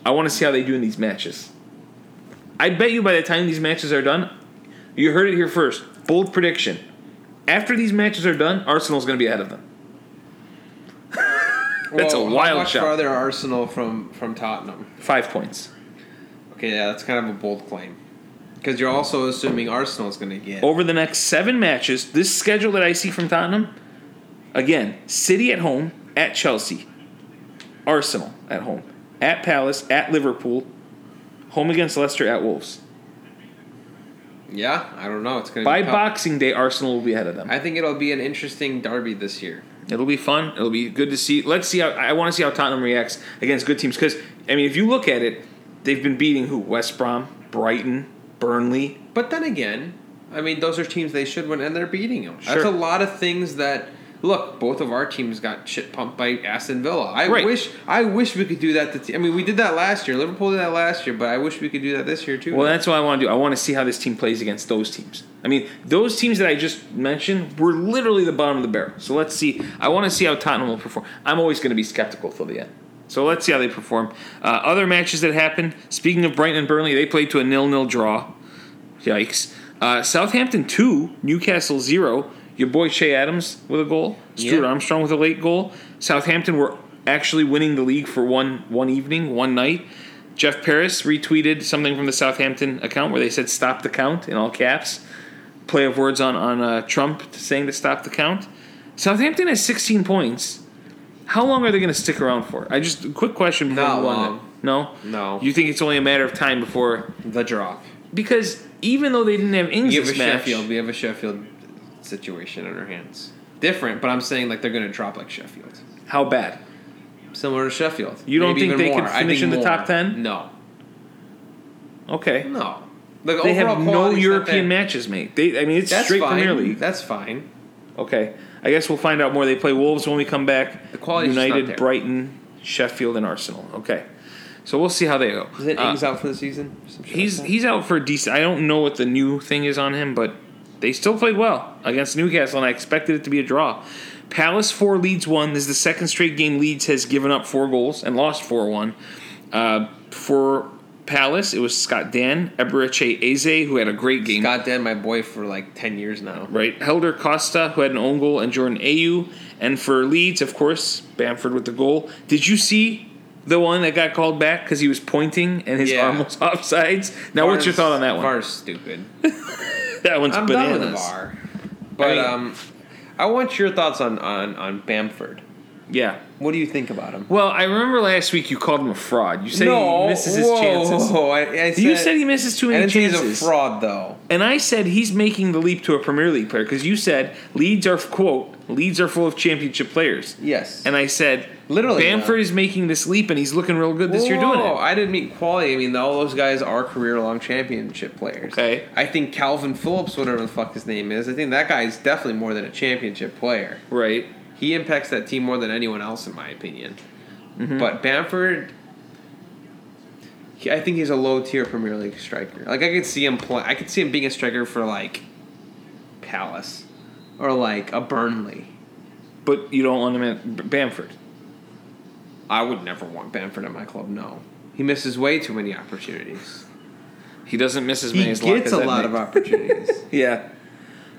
I want to see how they do in these matches. I bet you by the time these matches are done, you heard it here first. Bold prediction. After these matches are done, Arsenal's going to be ahead of them. [laughs] That's Well, a wild How much shot. farther Arsenal from from Tottenham? Five points. Okay, yeah, that's kind of a bold claim. Because you're also assuming Arsenal's going to get. Over the next seven matches, this schedule that I see from Tottenham, again, City at home, at Chelsea, Arsenal at home, at Palace, at Liverpool, home against Leicester, at Wolves. Yeah, I don't know. It's going to By. Boxing Day, Arsenal will be ahead of them. I think it'll be an interesting derby this year. It'll be fun. It'll be good to see. Let's see how I want to see how Tottenham reacts against good teams because I mean, if you look at it, they've been beating who? West Brom, Brighton, Burnley. But then again, I mean, those are teams they should win, and they're beating them. That's a lot of things that. Look, both of our teams got shit pumped by Aston Villa. I Right. wish, I wish we could do that. To te- I mean, we did that last year. Liverpool did that last year, but I wish we could do that this year too. Well, that's what I want to do. I want to see how this team plays against those teams. I mean, those teams that I just mentioned were literally the bottom of the barrel. So let's see. I want to see how Tottenham will perform. I'm always going to be skeptical till the end. So let's see how they perform. Uh, other matches that happened. Speaking of Brighton and Burnley, they played to a nil-nil draw. Yikes. Uh, Southampton two, Newcastle zero. Your boy Che Adams with a goal. Stuart Yeah. Armstrong with a late goal. Southampton were actually winning the league for one one evening, one night. Jeff Paris retweeted something from the Southampton account where they said "stop the count" in all caps. Play of words on on uh, Trump saying to stop the count. Southampton has 16 points. How long are they going to stick around for? I just quick question. before Not we move on. long. No. No. You think it's only a matter of time before? the drop. Because even though they didn't have Ings We have a match, Sheffield. We have a Sheffield situation on her hands. Different, but I'm saying like they're going to drop like Sheffield. how bad? Similar to Sheffield. You don't Maybe think they more. I finish in the more. top 10? No, Okay. no. The They have no European matches, mate. They, I mean, it's That's straight fine. Premier League. That's fine. Okay. I guess we'll find out more. They play Wolves when we come back. The not United. Brighton, Sheffield, and Arsenal. Okay. So we'll see how they go. Is it Uh, out for the season? He's like he's out for a decent. I don't know what the new thing is on him, but they still played well against Newcastle, and I expected it to be a draw. Palace four Leeds one. This is the second straight game Leeds has given up four goals and lost four one. Uh, for Palace, it was Scott Dann Eberechi Eze who had a great game. Scott Dann, my boy, for like ten years now. Right, Helder Costa who had an own goal, and Jordan Ayew. And for Leeds, of course, Bamford with the goal. Did you see the one that got called back because he was pointing and his Yeah. arm was [laughs] offsides? Now, what's your thought on that one? VAR's stupid. [laughs] [laughs] That one's I'm bananas. done with the VAR. But I mean- um, I want your thoughts on, on, on Bamford. Yeah. What do you think about him? Well, I remember last week you called him a fraud. You said he misses his whoa, chances. whoa, [laughs] I, I said, You said he misses too I many say chances. he's a fraud, though. And I said he's making the leap to a Premier League player because you said Leeds are quote Leeds are full of championship players. Yes. And I said Literally, Bamford is making this leap and he's looking real good this year doing Whoa, it. I didn't mean quality. I mean, all those guys are career-long championship players. Okay. I think Kalvin Phillips, whatever the fuck his name is, I think that guy is definitely more than a championship player. Right. He impacts that team more than anyone else, in my opinion. Mm-hmm. But Bamford, he, I think he's a low-tier Premier League striker. Like I could see him play. I could see him being a striker for like Palace or like a Burnley. But you don't want him at Bamford. I would never want Bamford at my club. No, he misses way too many opportunities. He doesn't miss as He many as He gets a lot made. of opportunities. [laughs] Yeah.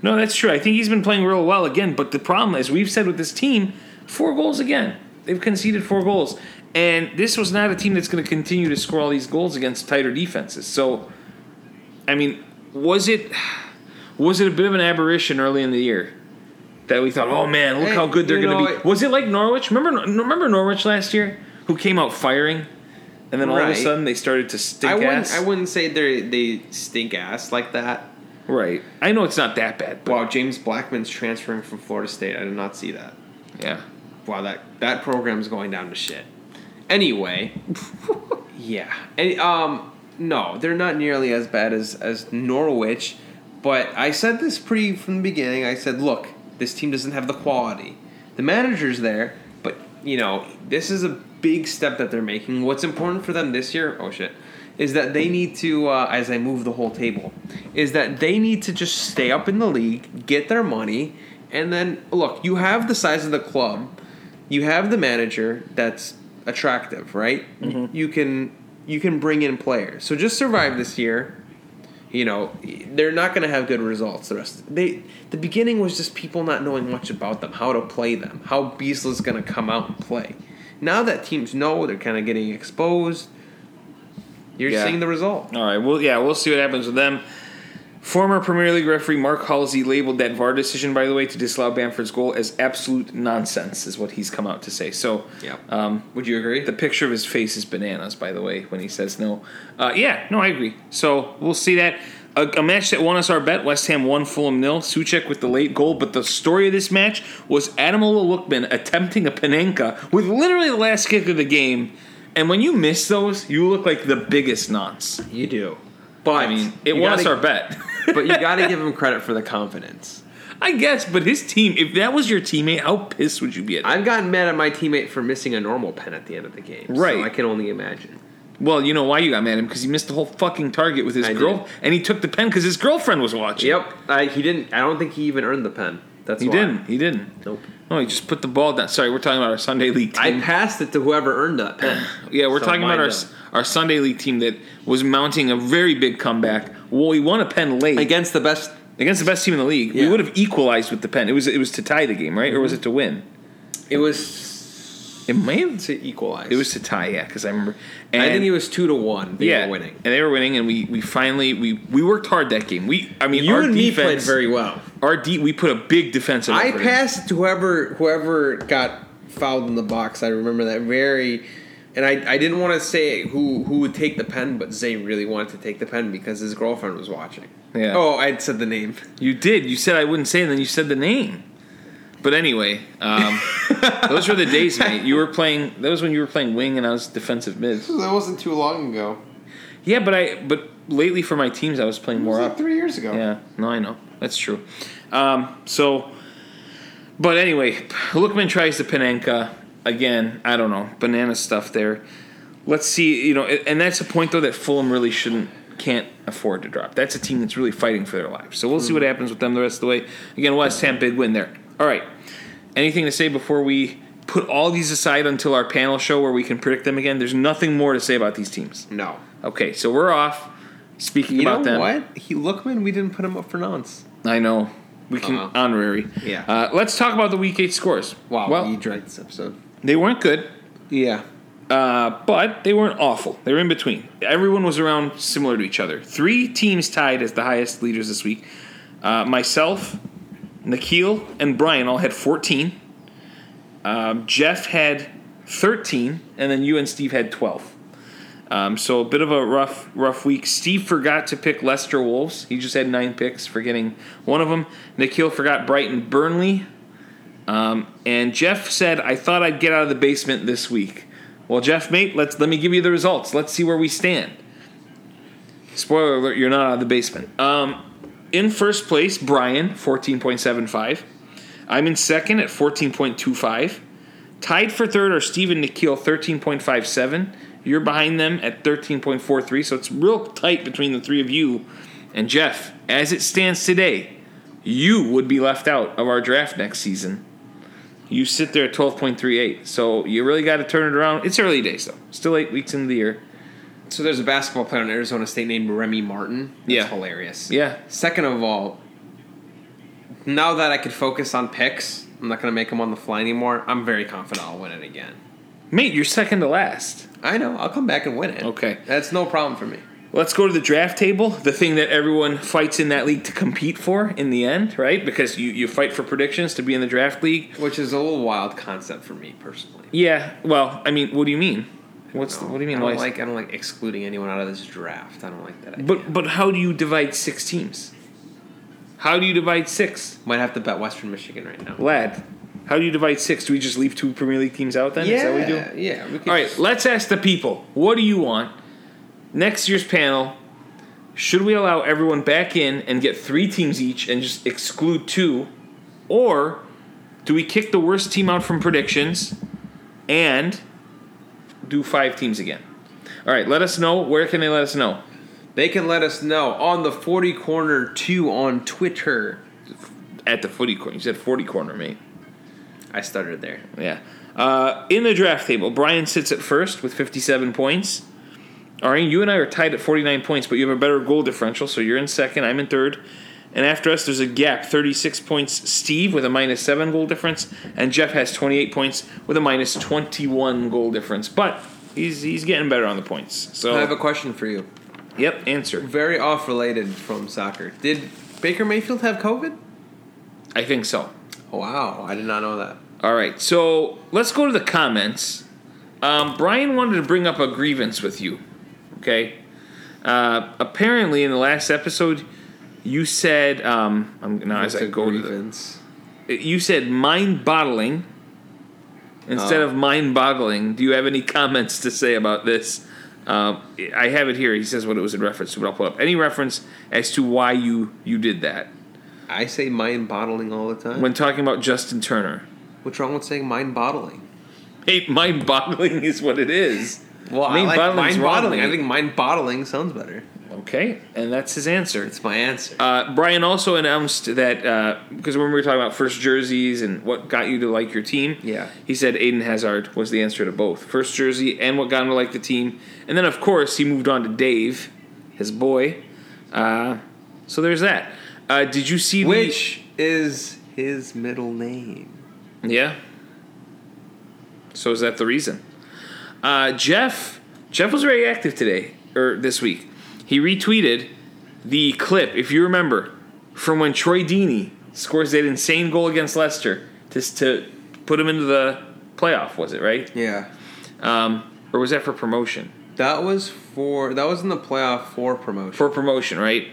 No, that's true. I think he's been playing real well again, but the problem is we've said with this team, four goals again. They've conceded four goals. And this was not a team that's going to continue to score all these goals against tighter defenses. So I mean, was it was it a bit of an aberration early in the year? That we thought, oh man, look Hey, how good they're going to be. Was it like Norwich? Remember, remember Norwich last year, who came out firing, and then all of a sudden they started to stink I wouldn't. I wouldn't say they they stink ass like that. Right. I know it's not that bad, but Wow, James Blackman's transferring from Florida State. I did not see that. yeah. Wow, that that program's going down to shit. Anyway, [laughs] yeah, and um, no, they're not nearly as bad as as Norwich. But I said this pretty from the beginning. I said, look, this team doesn't have the quality. The manager's there, but you know, this is a big step that they're making. What's important for them this year? Oh shit. Is that they need to, uh, as I move the whole table, is that they need to just stay up in the league, get their money, and then look. You have the size of the club, you have the manager that's attractive, right? You can you can bring in players. So just survive this year. You know, they're not going to have good results. The rest, they the beginning was just people not knowing much about them, how to play them, how Bielsa's going to come out and play. Now that teams know, they're kind of getting exposed. You're Yeah. seeing the result. All right. Well, yeah, we'll see what happens with them. Former Premier League referee Mark Halsey labeled that VAR decision, by the way, to disallow Bamford's goal as absolute nonsense, is what he's come out to say. So, Yeah. um, Would you agree? the picture of his face is bananas, by the way, when he says no. Uh, yeah, no, I agree. So we'll see that. A, a match that won us our bet, West Ham won Fulham nil. Souček with the late goal, but the story of this match was Adam Lookman attempting a Panenka with literally the last kick of the game. And when you miss those, you look like the biggest nonce. you do. But I mean, it was our bet. [laughs] but you got to [laughs] give him credit for the confidence. I guess, but his team, if that was your teammate, how pissed would you be at that? I've gotten mad at my teammate for missing a normal pen at the end of the game. Right. So I can only imagine. Well, you know why you got mad at him? Because he missed the whole fucking target with his I girl, did. and he took the pen because his girlfriend was watching. Yep. I, he didn't. I don't think he even earned the pen. That's He why. didn't. He didn't. Nope. No, he just put the ball down. Sorry, we're talking about our Sunday league team. I passed it to whoever earned that pen. yeah, we're So talking about our done. our Sunday league team that was mounting a very big comeback. Well, we won a pen late against the best. against the best team in the league. We would have equalized with the pen. It was it was to tie the game, right, or was it to win? It was It may have. to equalize. It was to tie, yeah, because I remember. And, I think it was two to one. They yeah, were winning. and they were winning, and we we finally we we worked hard that game. We I mean You and me played very well. our de- we put a big defensive. I in. passed to whoever whoever got fouled in the box. I remember that very, and I, I didn't want to say who who would take the pen, but Zay really wanted to take the pen because his girlfriend was watching. Yeah. Oh, I said the name. You did. You said I wouldn't say, it, and then you said the name. But anyway, um, [laughs] those were the days, mate. You were playing. That was when you were playing wing, and I was defensive mid. [laughs] That wasn't too long ago. Yeah, but I. But lately for my teams, I was playing more up. three years ago. Yeah, no, I know that's true. Um, so, but anyway, Lookman tries the Panenka again. I don't know banana stuff there. Let's see. You know, and that's a point though that Fulham really shouldn't can't afford to drop. That's a team that's really fighting for their lives. So we'll see what happens with them the rest of the way. Again, West Ham big win there. All right. Anything to say before we put all these aside until our panel show where we can predict them again? There's nothing more to say about these teams. No. Okay, so we're off. Speaking You about know them, what? He Lookman. We didn't put him up for nonce. I know. We can Uh-huh. honorary. Yeah. Uh, let's talk about the week eight scores. Wow. Well, you dread this episode. they weren't good, Yeah. uh, but they weren't awful. They were in between. Everyone was around similar to each other. Three teams tied as the highest leaders this week. Uh, myself, Nikhil, and Brian all had 14. Um, Jeff had 13, and then you and Steve had 12. Um, so a bit of a rough, rough week. Steve forgot to pick Leicester Wolves. He just had nine picks, forgetting one of them. Nikhil forgot Brighton Burnley. Um, and Jeff said, "I thought I'd get out of the basement this week." Well, Jeff, mate, let's let me give you the results. Let's see where we stand. Spoiler alert: You're not out of the basement. Um, in first place, Brian, fourteen point seven five. I'm in second at fourteen point two five. Tied for third are Steve and Nikhil, thirteen point five seven. You're behind them at thirteen point four three. So it's real tight between the three of you. And Jeff, as it stands today, you would be left out of our draft next season. You sit there at 12.38. So you really got to turn it around. It's early days, though. Still eight weeks into the year. So there's a basketball player in Arizona State named Remy Martin. That's Yeah. hilarious. Yeah. Second of all, now that I could focus on picks, I'm not going to make them on the fly anymore. I'm very confident I'll win it again. Mate, you're second to last. I know. I'll come back and win it. Okay. That's no problem for me. Let's go to the draft table, the thing that everyone fights in that league to compete for in the end, right? Because you, you fight for predictions to be in the draft league. Which is a little wild concept for me personally. Yeah, well, I mean, what do you mean? What's the, what do you mean? I don't like. I don't like excluding anyone out of this draft. I don't like that idea. but but how do you divide six teams? How do you divide six? might have to bet Western Michigan right now. Lad, How do you divide six? Do we just leave two Premier League teams out then? Is that what we do? yeah, yeah. We All right, let's ask the people. What do you want? Next year's panel, should we allow everyone back in and get three teams each and just exclude two? Or do we kick the worst team out from predictions and do five teams again? All right, let us know. Where can they let us know? They can let us know on the 40 Corner 2 on Twitter. At the footy corner. You said 40 corner, mate. I started there. Yeah. Uh, in the draft table, Brian sits at first with 57 points. Ari, you and I are tied at 49 points, but you have a better goal differential, so you're in second. I'm in third. And after us, there's a gap 36 points. Steve with a minus 7 goal difference, and Jeff has 28 points with a minus 21 goal difference. But he's he's getting better on the points. So, I have a question for you. yep, answer. Very off related from soccer. Did Baker Mayfield have COVID? I think so. Wow, I did not know that. All right, so let's go to the comments. Um, Brian wanted to bring up a grievance with you. Okay. Uh, apparently, in the last episode, you said um, I'm now as I go to the, you said mind bottling instead Oh. of mind boggling. Do you have any comments to say about this? Uh, I have it here. He says what it was in reference to, but I'll pull up any reference as to why you you did that I say mind bottling all the time. when talking about Justin Turner. What's wrong with saying mind bottling? Hey, mind boggling is what it is. Well, I Mind like bottling's mind wrong, bottling. I think mind bottling sounds better. Okay, and that's his answer. It's my answer. Uh, Brian also announced that because when we were talking about first jerseys and what got you to like your team, Yeah. he said Eden Hazard was the answer to both first jersey and what got him to like the team, and then of course he moved on to Dave, his boy. Uh, so there's that. Uh, did you see the- Which is his middle name? Yeah. So is that the reason? Uh, Jeff Jeff was very active today or this week. He retweeted the clip, if you remember, from when Troy Deeney scores that insane goal against Leicester just to put him into the playoff. Was it right? Yeah. Um, or was that for promotion? That was for that was in the playoff for promotion. For promotion, right?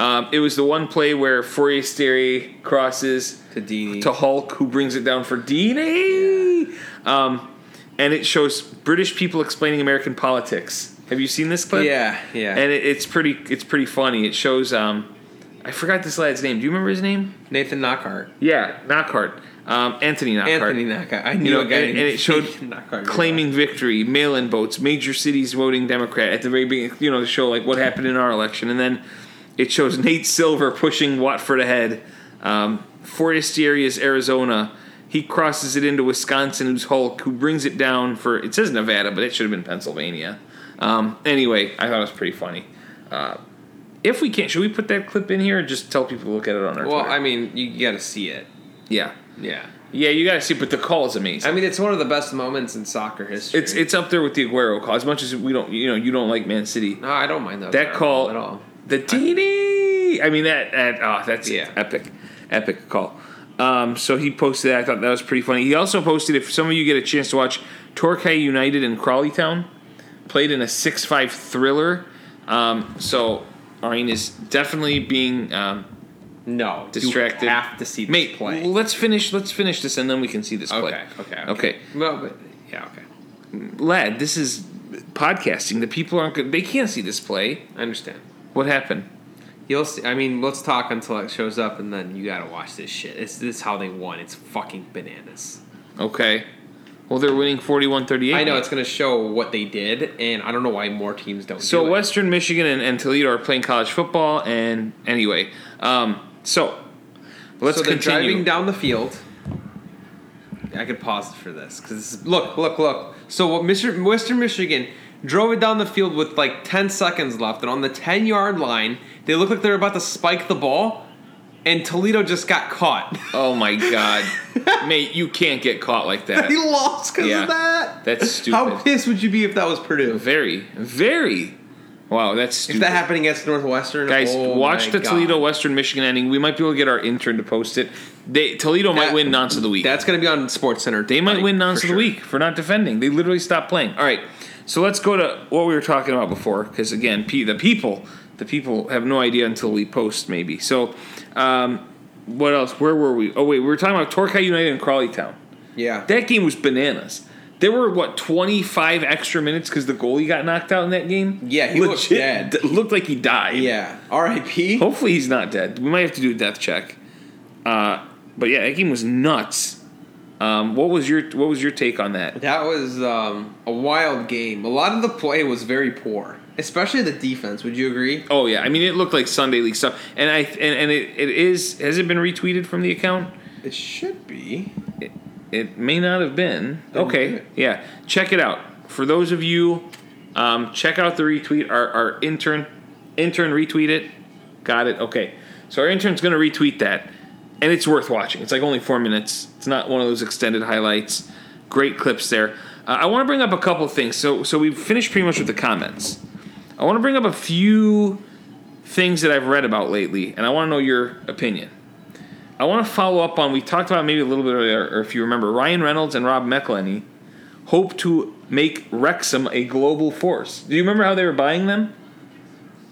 Um, it was the one play where Forestieri crosses to Deeney. to Hogg, who brings it down for Deeney. Um, and it shows British people explaining American politics. Have you seen this clip? yeah, yeah. And it, it's pretty. It's pretty funny. It shows. Um, I forgot this lad's name. Do you remember his name? Nathan Knockaert. Yeah, Knockaert. Um, Anthony Knockaert. Anthony Knockaert. I You knew know, a guy and, and it showed Knockaert. claiming victory, mail-in votes, major cities voting Democrat at the very beginning. You know, to show like what happened in our election, and then it shows Nate Silver pushing Watford ahead. Um, Forestieri is Arizona. He crosses it into Wisconsin, who's Hogg, who brings it down for. It says Nevada, but it should have been Pennsylvania. Um, anyway, I thought it was pretty funny. Uh, if we can't, should we put that clip in here or just tell people to look at it on our Well, Twitter? I mean, you got to see it. yeah, Yeah. yeah, you gotta see. But the call is amazing. I mean, it's one of the best moments in soccer history. It's it's up there with the Aguero call. As much as we don't, you know, you don't like Man City. no, I don't mind that. That call at all. The Deeney. I mean that that oh that's Yeah. epic, epic call. Um, so he posted that. I thought that was pretty funny. He also posted if some of you get a chance to watch Torquay United in Crawley Town played in a six five thriller. Um, so Arine is definitely being um, No, distracted. You have to see this Mate, play. let's finish. Let's finish this and then we can see this play. Okay, okay, okay. Okay. Well, but yeah, okay. lad, this is podcasting. The people aren't good. They can't see this play. I understand. What happened? You'll see. I mean, let's talk until it shows up, and then you gotta watch this shit. It's this is how they won. It's fucking bananas. Okay. Well, they're winning 41-38. I know it's gonna show what they did, and I don't know why more teams don't. So do it. Western Michigan and, and Toledo are playing college football, and anyway, um, so let's so they're continue. driving down the field. I could pause for this because look, look, look. So what Mr. Western Michigan drove it down the field with like ten seconds left, and on the ten yard line, they look like they're about to spike the ball, and Toledo just got caught. oh my god, [laughs] mate, you can't get caught like that. he lost because Yeah. of that. That's stupid. How pissed would you be if that was Purdue? Very, very. Wow, that's If stupid. that happened against Northwestern, Guys, oh watch the God. Toledo Western Michigan ending. We might be able to get our intern to post it. They Toledo might win nonce of the week. That's gonna be on Sports Center. They might win nonce of the week for not defending. They literally stopped playing. All right, so let's go to what we were talking about before, because again, P, the people, the people have no idea until we post, maybe. So, um, what else? Where were we? Oh wait, we were talking about Torquay United and Crawley Town. Yeah. That game was bananas. There were what twenty five extra minutes because the goalie got knocked out in that game. Yeah, he looked dead. looked like he died. yeah. R.I.P. Hopefully he's not dead. We might have to do a death check. Uh, but yeah, that game was nuts. Um, what was your What was your take on that? That was um, a wild game. A lot of the play was very poor, especially the defense. Would you agree? Oh yeah, I mean it looked like Sunday League stuff, and I and, and it, it is has it been retweeted from the account? It should be. It, it may not have been. Then Okay, yeah, check it out. For those of you, um, check out the retweet. Our, our intern intern retweet it. Got it. Okay, so our intern's gonna retweet that, and it's worth watching. It's like only four minutes. It's not one of those extended highlights. Great clips there. Uh, I want to bring up a couple things. So so we've finished pretty much with the comments. I want to bring up a few things that I've read about lately, and I want to know your opinion. I want to follow up on we talked about maybe a little bit earlier, or if you remember, Ryan Reynolds and Rob McElhenney hope to make Wrexham a global force. Do you remember how they were buying them?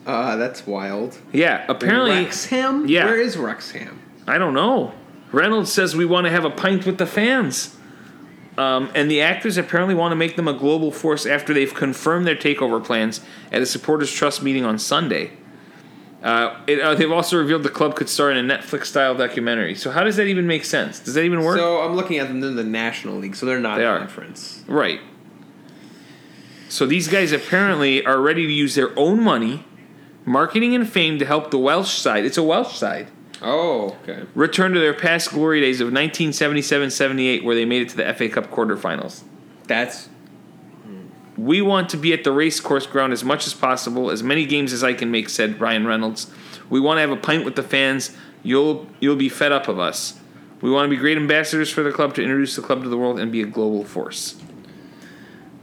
Uh, that's wild. Yeah, apparently Wrexham. Yeah. Where is Wrexham? I don't know. Reynolds says we want to have a pint with the fans. Um, and the actors apparently want to make them a global force after they've confirmed their takeover plans at a supporters trust meeting on Sunday. Uh, it, uh, they've also revealed the club could star in a Netflix style documentary. So how does that even make sense? Does that even work? So I'm looking at them in the National League, so they're not They a are. conference. Right. So these guys apparently are ready to use their own money, marketing and fame to help the Welsh side. It's a Welsh side. Oh, okay. Return to their past glory days of 1977-78 where they made it to the FA Cup quarterfinals. That's We want to be at the racecourse ground as much as possible, as many games as I can make, said Ryan Reynolds. We want to have a pint with the fans. You'll you'll be fed up of us. We want to be great ambassadors for the club to introduce the club to the world and be a global force.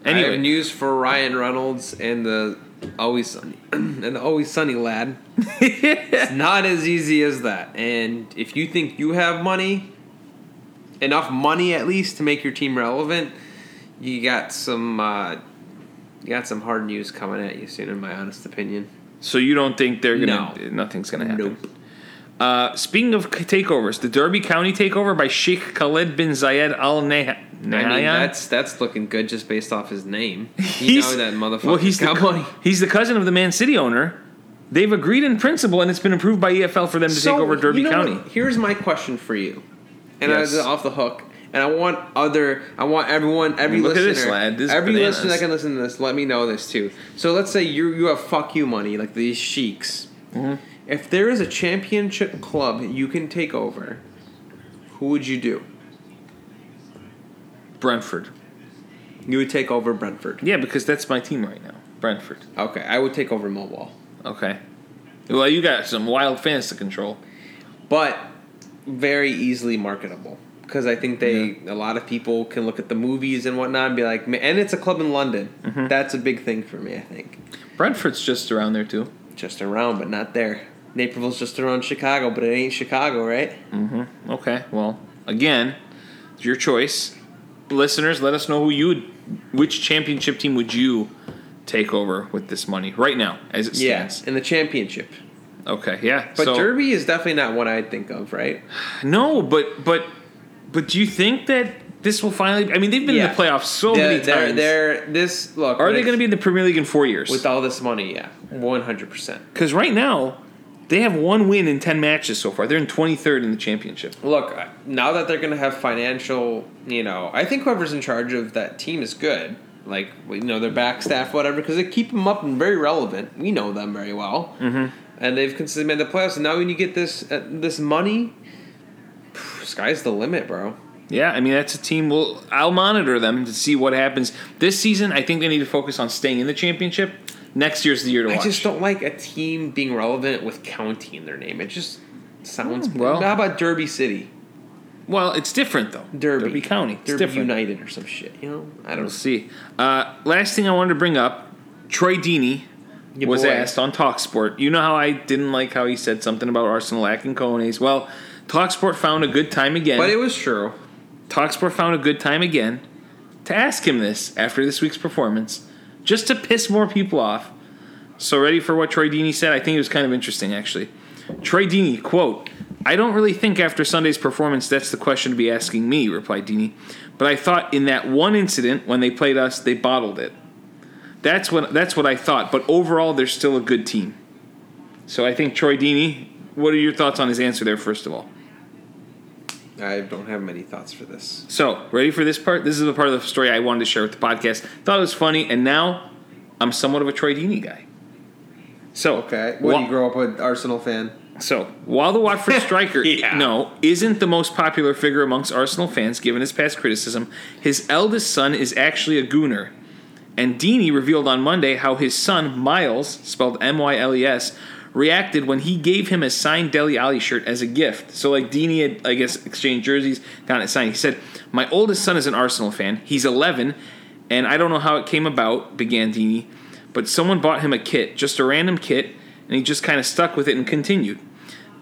I have Anyway, news for Ryan Reynolds and the Always Sunny [clears throat] and Always Sunny lad. it's [laughs] not as easy as that. And if you think you have money, enough money at least to make your team relevant, you got some uh, you got some hard news coming at you soon, in my honest opinion. so you don't think they're gonna? No. Nothing's gonna happen. Nope. Uh, speaking of takeovers, the Derby County takeover by Sheikh Khaled bin Zayed Al Nahyan. I mean, that's that's looking good just based off his name. You [laughs] He's- know that motherfucker. Well, he's the, money. he's the cousin of the Man City owner. They've agreed in principle, and it's been approved by EFL for them to take over Derby you know County. what? Here's my question for you, and Yes. I was off the hook. And I want other, I want everyone, every Look at listener, this, lad. This every bananas. listener that can listen to this, let me know this too. So let's say you you have fuck you money, like these sheiks. Mm-hmm. If there is a championship club you can take over, who would you do? Brentford. You would take over Brentford. Yeah, because that's my team right now. Brentford. Okay, I would take over Millwall. Okay. Well, you got some wild fans to control. but very easily marketable because I think they a lot of people can look at the movies and whatnot and be like, "Ma- and it's a club in London. Mm-hmm. That's a big thing for me. I think Brentford's just around there too. just around, but not there. Naperville's just around Chicago, but it ain't Chicago, right? Mm-hmm. Okay. Well, again, it's your choice. Listeners, let us know who you would, which championship team would you take over with this money right now as it stands. Yes, in the championship. Okay. Yeah. But so, Derby is definitely not one I'd think of, right? No, but but but do you think that this will finally? I mean, they've been in the playoffs so they're, many they're, times. they're this look. Are they going to be in the Premier League in four years? with all this money? Yeah, one hundred percent. Because right now, they have one win in ten matches so far. They're in twenty third in the championship. Look, now that they're going to have financial, you know, I think whoever's in charge of that team is good. Like, you know, their back staff, whatever, because they keep them up and very relevant. We know them very well, mm-hmm. and they've consistently made the playoffs. And now when you get this uh, this money, phew, sky's the limit, bro. Yeah, I mean that's a team. Well, I'll monitor them to see what happens this season. I think they need to focus on staying in the championship. Next year's the year to watch. I watch. just don't like a team being relevant with county in their name. It just sounds. Hmm, well- how about Derby City, Well, it's different though. Derby, County. It's Derby different. United, or some shit? You know, I don't We'll see. Uh, last thing I wanted to bring up: Troy Deeney Your was boy. asked on Talksport. You know how I didn't like how he said something about Arsenal lacking cojones. Well, Talksport found a good time again. But it was true. Talksport found a good time again to ask him this after this week's performance, just to piss more people off. So, ready for what Troy Deeney said? I think it was kind of interesting, actually. Troy Deeney, quote, I don't really think after Sunday's performance that's the question to be asking me, replied Deeney. But I thought in that one incident when they played us, they bottled it. That's what that's what I thought. But overall, they're still a good team. So I think Troy Deeney. What are your thoughts on his answer there? First of all. I don't have many thoughts for this. So, ready for this part? This is the part of the story I wanted to share with the podcast. Thought it was funny, and now I'm somewhat of a Troy Deeney guy. So, Okay. What wha- do you grow up with Arsenal fan? so while the Watford [laughs] striker, Yeah. no, isn't the most popular figure amongst Arsenal fans, given his past criticism, his eldest son is actually a gooner. And Deeney revealed on Monday how his son, Miles, spelled M Y L E S, reacted when he gave him a signed Dele Alli shirt as a gift. So, like, Deeney had, I guess, exchanged jerseys, got it signed. He said, My oldest son is an Arsenal fan. He's 11, and I don't know how it came about, began Deeney, but someone bought him a kit, just a random kit, and he just kind of stuck with it and continued.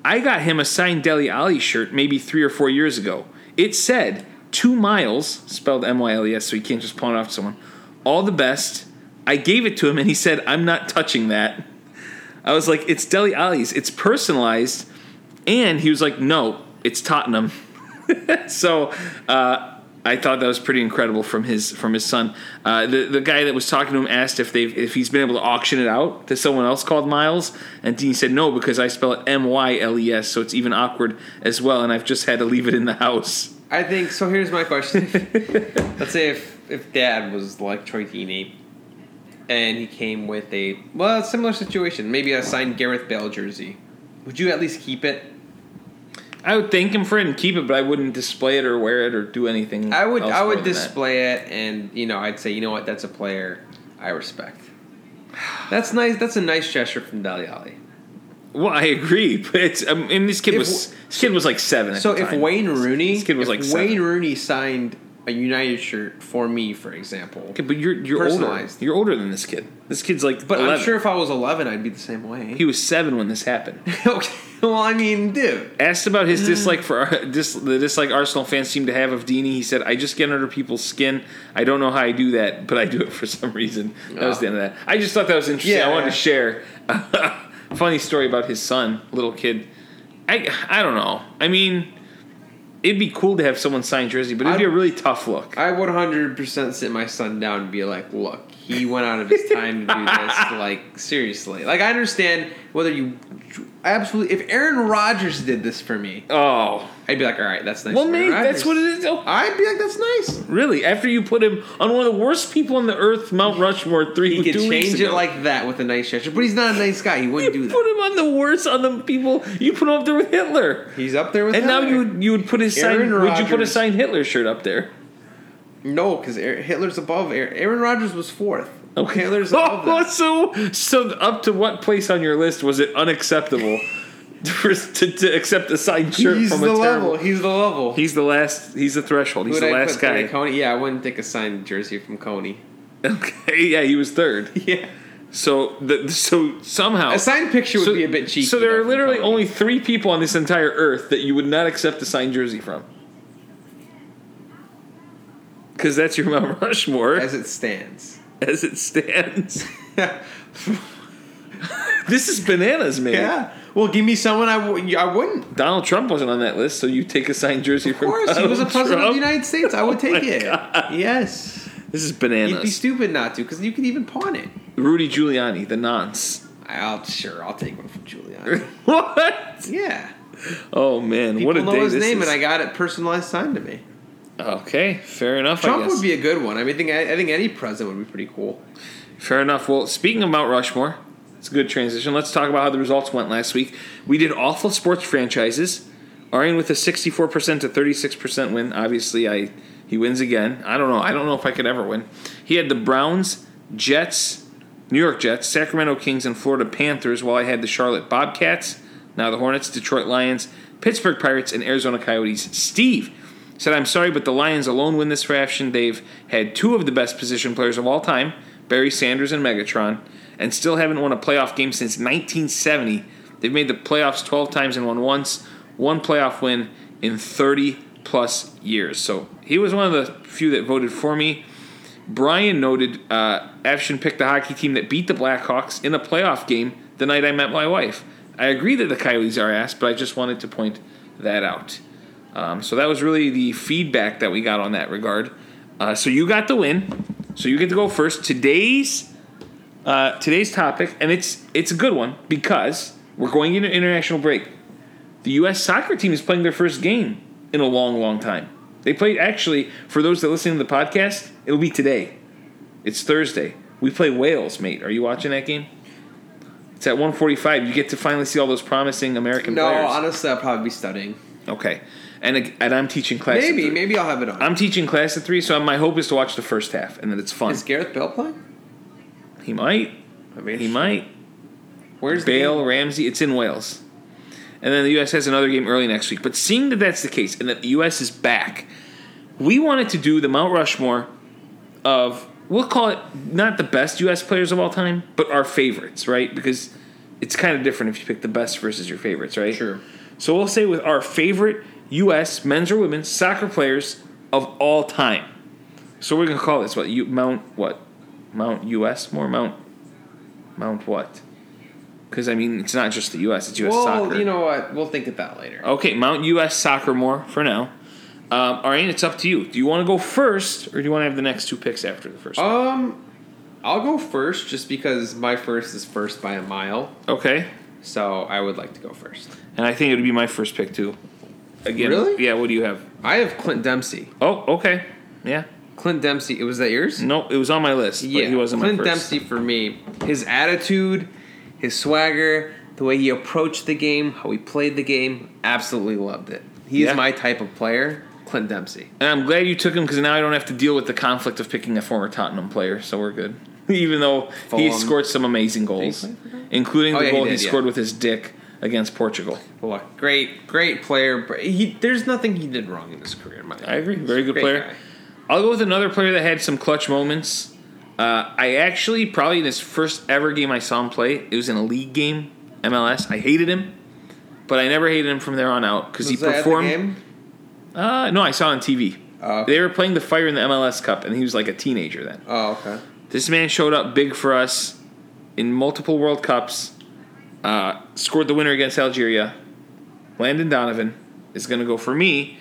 I got him a signed Dele Alli shirt maybe three or four years ago. It said two miles, spelled M Y L E S, so you can't just pawn it off to someone. All the best. I gave it to him and he said, I'm not touching that. I was like, it's Dele Alli's, it's personalized. And he was like, no, it's Tottenham. [laughs] so uh, I thought that was pretty incredible from his from his son. Uh, the the guy that was talking to him asked if they if he's been able to auction it out to someone else called Miles, and Dean said no because I spell it M Y L E S, so it's even awkward as well, and I've just had to leave it in the house. I think so. Here's my question. [laughs] Let's say if if Dad was like Troy Deeney, and he came with a well similar situation, maybe a signed Gareth Bale jersey, would you at least keep it? I would thank him for it and keep it, but I wouldn't display it or wear it or do anything. I would I would than that. display it, and you know I'd say you know what that's a player I respect. That's nice. That's a nice gesture from Dele Alli. Well, I agree, but it's um, I mean, this kid If- was this kid was like seven. At So if. Wayne Rooney, this kid was like Wayne seven. Rooney signed a United shirt for me, for example. Okay, but you're you're older. You're older than this kid. This kid's like. But 11. I'm sure if I was 11, I'd be the same way. he was seven when this happened. [laughs] okay. Well, I mean, dude. Asked about his dislike for [laughs] dis, the dislike Arsenal fans seem to have of Deeney, he said, "I just get under people's skin. I don't know how I do that, but I do it [laughs] for some reason." That was the end of that. I just thought that was interesting. Yeah. I wanted to share a funny story about his son, little kid. I I don't know. I mean, it'd be cool to have someone sign jersey, but it'd be a really tough look. I would 100% sit my son down and be like, look, he went out of his time to do this. [laughs] Like, seriously. Like, I understand whether you. Absolutely. If Aaron Rodgers did this for me, oh, I'd be like, all right, that's nice. well, maybe that's what it is. Oh, I'd be like, that's nice. Really? After you put him on one of the worst people on the earth, Mount Rushmore, three He could change it ago. like that with a nice gesture, but he's not a nice guy. He wouldn't you do put him on the worst on the people. You put him up there with Hitler, He's up there with and now you would you would put his Aaron sign. Would you put a signed Hitler shirt up there? No, because Hitler's above. Aaron, Rodgers was fourth. Hitler's [laughs] above Oh, that. [laughs] so so up to what place on your list was it unacceptable [laughs] for, to, to accept a signed shirt He's from the a terrible? level. He's the level. He's the last. He's the threshold. He's Would the I last guy. Kony? Yeah, I wouldn't take a signed jersey from Kony. Okay, yeah, he was third. Yeah. So the so somehow A signed picture would So- be a bit cheeky. So there are literally Kony. only three people on this entire earth that you would not accept a signed jersey from. Because that's your Mount Rushmore as, it stands. As it stands. [laughs] this is bananas, man. Yeah. Well, give me someone I w- I wouldn't. Donald Trump wasn't on that list, so you take a signed jersey Of course, he was a president of the United States. I would [laughs] Oh take it. God. Yes. This is bananas. You'd be stupid not to, because you could even pawn it. Rudy Giuliani, the nonce. I'll sure I'll take one from Giuliani. [laughs] what? yeah. Oh man, People what a know day his name, is. and I got it personalized signed to me. Okay, fair enough. I Trump would be a good one. I mean, I think I, I think any president would be pretty cool. Fair enough. Well, speaking of Mount Rushmore, it's a good transition. Let's talk about how the results went last week. We did awful sports franchises. Arian with a 64% to 36% win. Obviously, I he wins again. I don't know. I don't know if I could ever win. He had the Browns, Jets, New York Jets, Sacramento Kings, and Florida Panthers, while I had the Charlotte Bobcats, now the Hornets, Detroit Lions, Pittsburgh Pirates, and Arizona Coyotes. Steve said, I'm sorry, but the Lions alone win this fraction. They've had two of the best position players of all time, Barry Sanders and Megatron, and still haven't won a playoff game since 1970. They've made the playoffs 12 times and won once, one playoff win in 30 plus years. So he was one of the few that voted for me. Brian noted uh, Afshin picked the hockey team that beat the Blackhawks in a playoff game the night I met my wife. I agree that the Coyotes are ass, but I just wanted to point that out. Um, so that was really the feedback that we got on that regard. Uh, so you got the win. So you get to go first. Today's uh, today's topic, and it's it's a good one because we're going into international break. The U.S. soccer team is playing their first game in a long, long time. They played actually for those that listen to the podcast. It'll be today. It's Thursday. We play Wales, mate. Are you watching that game? It's at 1:45. You get to finally see all those promising American No, players. honestly, I'll probably be studying. Okay, and and I'm teaching class. Maybe, three. maybe I'll have it on. I'm teaching class at three, so my hope is to watch the first half and that it's fun. Is Gareth Bale playing? He might. I mean, He might. Where's Bale? Ramsey. It's in Wales, and then the U.S. has another game early next week. But seeing that that's the case and that the U.S. is back, we wanted to do the Mount Rushmore of we'll call it not the best U.S. players of all time, but our favorites, right? Because it's kind of different if you pick the best versus your favorites, right? Sure. So we'll say with our favorite U.S. men's or women's soccer players of all time. So we're gonna call this what? U, Mount what? Mount U.S. more Mount Mount what? Because I mean, it's not just the U.S. It's U.S. Soccer. Well, soccer. you know what? We'll think of that later. Okay, Mount U.S. Soccer more for now. Um, all right, it's up to you. Do you want to go first, or do you want to have the next two picks after the first? Um, I'll go first just because my first is first by a mile. okay, So I would like to go first. and I think it would be my first pick too. Again, Really? Yeah. What do you have? I have Clint Dempsey. Oh, okay. Yeah. Clint Dempsey. Was that yours? No, it was on my list. but he wasn't Clint my first. Dempsey for me. His attitude, his swagger, the way he approached the game, how he played the game, absolutely loved it. He Yeah. is my type of player, Clint Dempsey. And I'm glad you took him because now I don't have to deal with the conflict of picking a former Tottenham player, so we're good. [laughs] Even though he scored some amazing goals, Did he play for them? including Oh, the yeah, goal he, did, yeah. scored with his dick against Portugal. Well, great, great player. but He there's nothing he did wrong in his career. In my I agree. Very good player. guy. I'll go with another player that had some clutch moments. Uh, I actually probably in his first ever game I saw him play, it was in a league game, MLS. I hated him, but I never hated him from there on out because he Was that at the performed. Uh, no, I saw on TV. Oh. They were playing the Fire in the MLS Cup, and he was like a teenager then. Oh, okay. This man showed up big for us in multiple World Cups. Uh, scored the winner against Algeria. Landon Donovan is going to go for me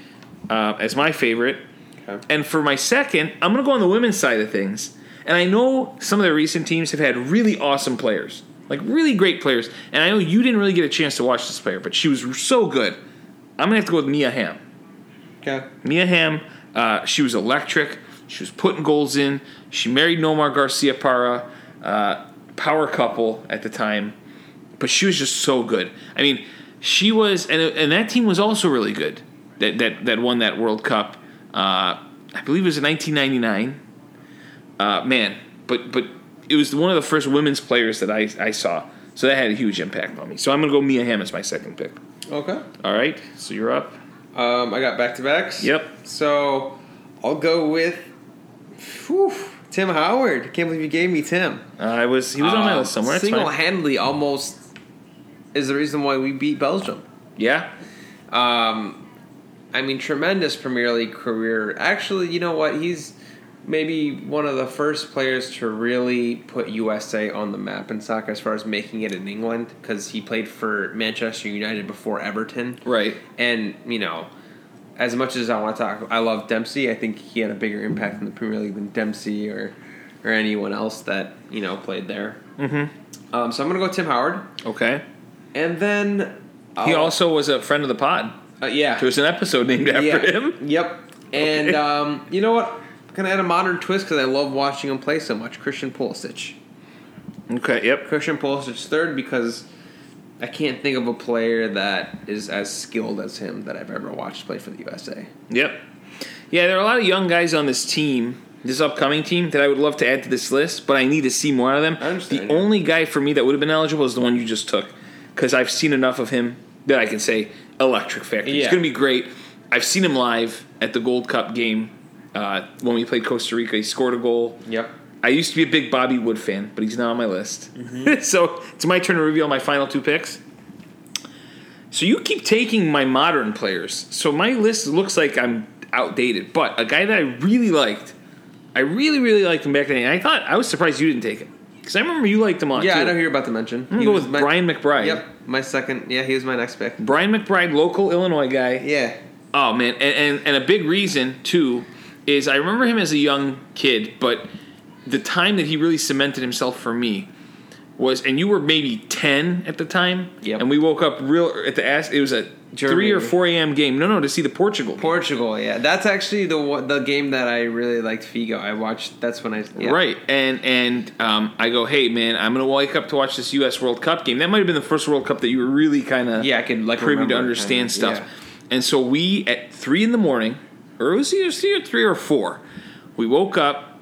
uh, as my favorite. Okay. And for my second, I'm going to go on the women's side of things. And I know some of the recent teams have had really awesome players, like really great players. And I know you didn't really get a chance to watch this player, but she was so good. I'm going to have to go with Mia Hamm. Okay. Mia Hamm, uh, she was electric. She was putting goals in. She married Nomar Garciaparra, uh, power couple at the time, but she was just so good. I mean, she was, and, and that team was also really good. That that that won that World Cup. Uh, I believe it was in 1999. Uh, man, but but it was one of the first women's players that I I saw. So that had a huge impact on me. So I'm gonna go Mia Hamm as my second pick. Okay. All right, so you're up. Um, I got back to backs. Yep. So I'll go with whew, Tim Howard. Can't believe you gave me Tim. Uh, I was he was on my list somewhere. It's fine. Single-handedly, almost is the reason why we beat Belgium. Yeah. Um, I mean, tremendous Premier League career. Actually, you know what? He's maybe one of the first players to really put USA on the map in soccer as far as making it in England because he played for Manchester United before Everton. Right. And, you know, as much as I want to talk, I love Dempsey. I think he had a bigger impact in the Premier League than Dempsey or, or anyone else that, you know, played there. Mm-hmm. Um, so I'm going to go Tim Howard. Okay. And then. He also was a friend of the pod. Uh, yeah. There was an episode named after yeah. him. Yep. [laughs] And Okay. um, you know what? Gonna add a modern twist because I love watching him play so much. Christian Pulisic. Okay. Yep. Christian Pulisic third because I can't think of a player that is as skilled as him that I've ever watched play for the USA. Yep. Yeah, there are a lot of young guys on this team, this upcoming team, that I would love to add to this list, but I need to see more of them. I understand, The only guy for me that would have been eligible is the one you just took, because I've seen enough of him that I can say electric factor. He's going to be great. I've seen him live at the Gold Cup game uh, when we played Costa Rica. He scored a goal. Yep. I used to be a big Bobby Wood fan, but he's not on my list. [laughs] so it's my turn to reveal my final two picks. So you keep taking my modern players. So my list looks like I'm outdated, but a guy that I really liked, I really, really liked him back then. And I thought I was surprised you didn't take him. Because I remember you liked him a lot Yeah, too. I know who you're about to mention. I'm gonna He go was with my- Brian McBride. Yep, my second. Yeah, he was my next pick. Brian McBride, local Illinois guy. Yeah, Oh man, and, and and a big reason too is I remember him as a young kid, but the time that he really cemented himself for me was, and you were maybe ten at the time, Yep. and we woke up real at the ass. It was a three or four a.m. game. No, no, to see the Portugal. game. Portugal. Yeah, that's actually the the game that I really liked. Figo. I watched. That's when I. Yeah. Right, and and um, I go, hey man, I'm gonna wake up to watch this U.S. World Cup game. That might have been the first World Cup that you were really kind of Yeah, I could like privy to understand kinda, stuff. And so we at three in the morning, or it was either or three or four, we woke up,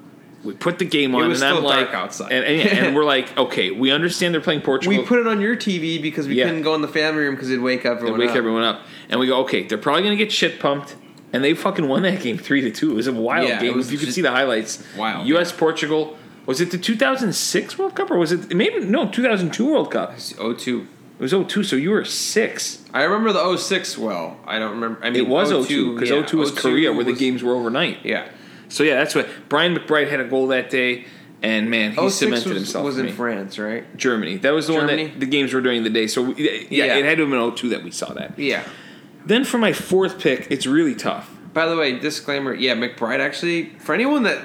we put the game on, was and I'm still like, outside. and, and, and we're like, [laughs] okay, we understand they're playing Portugal. We put it on your TV because we Yeah. couldn't go in the family room because it'd wake and everyone wake up. everyone up, and we go, okay, they're probably gonna get shit pumped. And they fucking won that game three to two. It was a wild Yeah, it game. was if you could just see the highlights, wild, U.S. Portugal. Was it the 2006 World Cup or was it maybe no 2002 World Cup? It's 02. It was 02, so you were six. I remember the 06 well. I don't remember. I mean, It was 02 because yeah, 02 was Korea where the was- games were overnight. Yeah. So yeah, that's what Brian McBride had a goal that day, and man, he oh cemented was, himself. was in me. France, right? Germany. That was the one that the games were during the day. So we, yeah, Yeah. it had to have been 02 that we saw that. Yeah. Then for my fourth pick, it's really tough. By the way, disclaimer. Yeah, McBride actually. For anyone that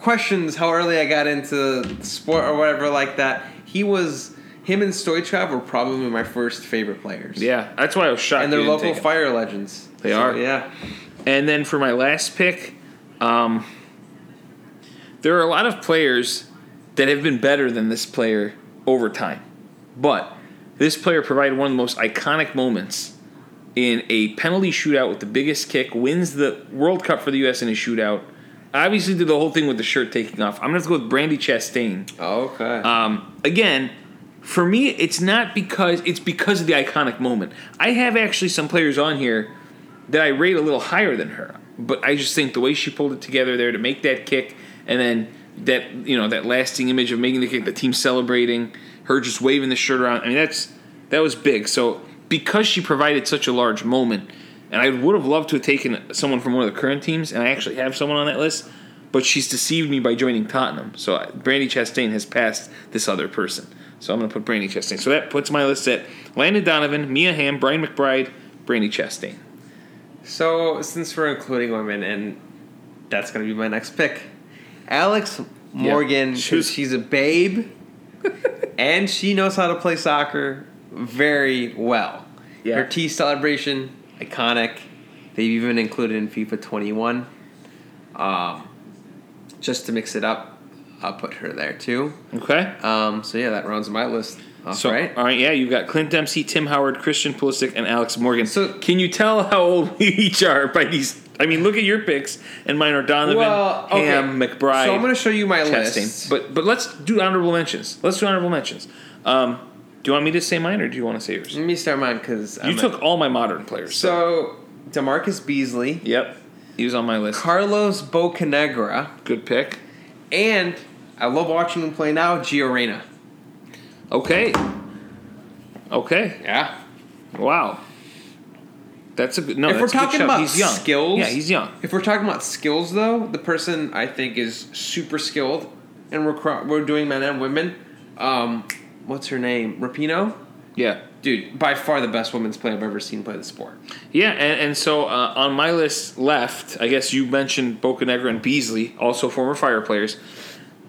questions how early I got into sport or whatever like that, he was. Him and Stoichkov were probably my first favorite players. Yeah, that's why I was shocked. And they're local fire legends. They So, are. Yeah. And then for my last pick, um, there are a lot of players that have been better than this player over time. But this player provided one of the most iconic moments in a penalty shootout with the biggest kick, wins the World Cup for the U.S. in a shootout. Obviously, did the whole thing with the shirt taking off. I'm going to have to go with Brandy Chastain. Okay. Um, again, for me, it's not because it's because of the iconic moment. I have actually some players on here that I rate a little higher than her, but I just think the way she pulled it together there to make that kick, and then that you know that lasting image of making the kick, the team celebrating, her just waving the shirt around. I mean, that's that was big. So because she provided such a large moment, and I would have loved to have taken someone from one of the current teams, and I actually have someone on that list. But she's deceived me by joining Tottenham. So Brandy Chastain has passed this other person. So I'm going to put Brandy Chastain. So that puts my list at Landon Donovan, Mia Hamm, Brian McBride, Brandy Chastain. So, since we're including women, and that's going to be my next pick, Alex Morgan, She was- she's a babe, [laughs] and she knows how to play soccer very well. Yeah. Her tea celebration, iconic. They've even included in FIFA 21. Um, just to mix it up, I'll put her there too. Okay. Um, so yeah, that rounds my list. Off, So, right? all right, yeah, you've got Clint Dempsey, Tim Howard, Christian Pulisic, and Alex Morgan. So- can you tell how old [laughs] we each are by these? I mean, look at your picks, and mine are Donovan, Well, okay. Hamm, McBride. So I'm going to show you my Chastain. list. But but let's do honorable mentions. Let's do honorable mentions. Um, do you want me to say mine, or do you want to say yours? Let me start mine because You took all my modern players. So, so DaMarcus Beasley, yep, he was on my list. Carlos Bocanegra, Good pick. and I love watching him play now, Gio Reyna. Okay. Okay. Yeah. Wow. That's a good. No, if we're that's a good talking about he's young. skills, yeah, he's young. If we're talking about skills, though, the person I think is super skilled, and we're cro- we're doing men and women. Um, what's her name? Rapinoe. Yeah, Dude, by far the best women's player I've ever seen play the sport. yeah, and, and so uh, on my list left, I guess you mentioned Bocanegra and Beasley, also former Fire players.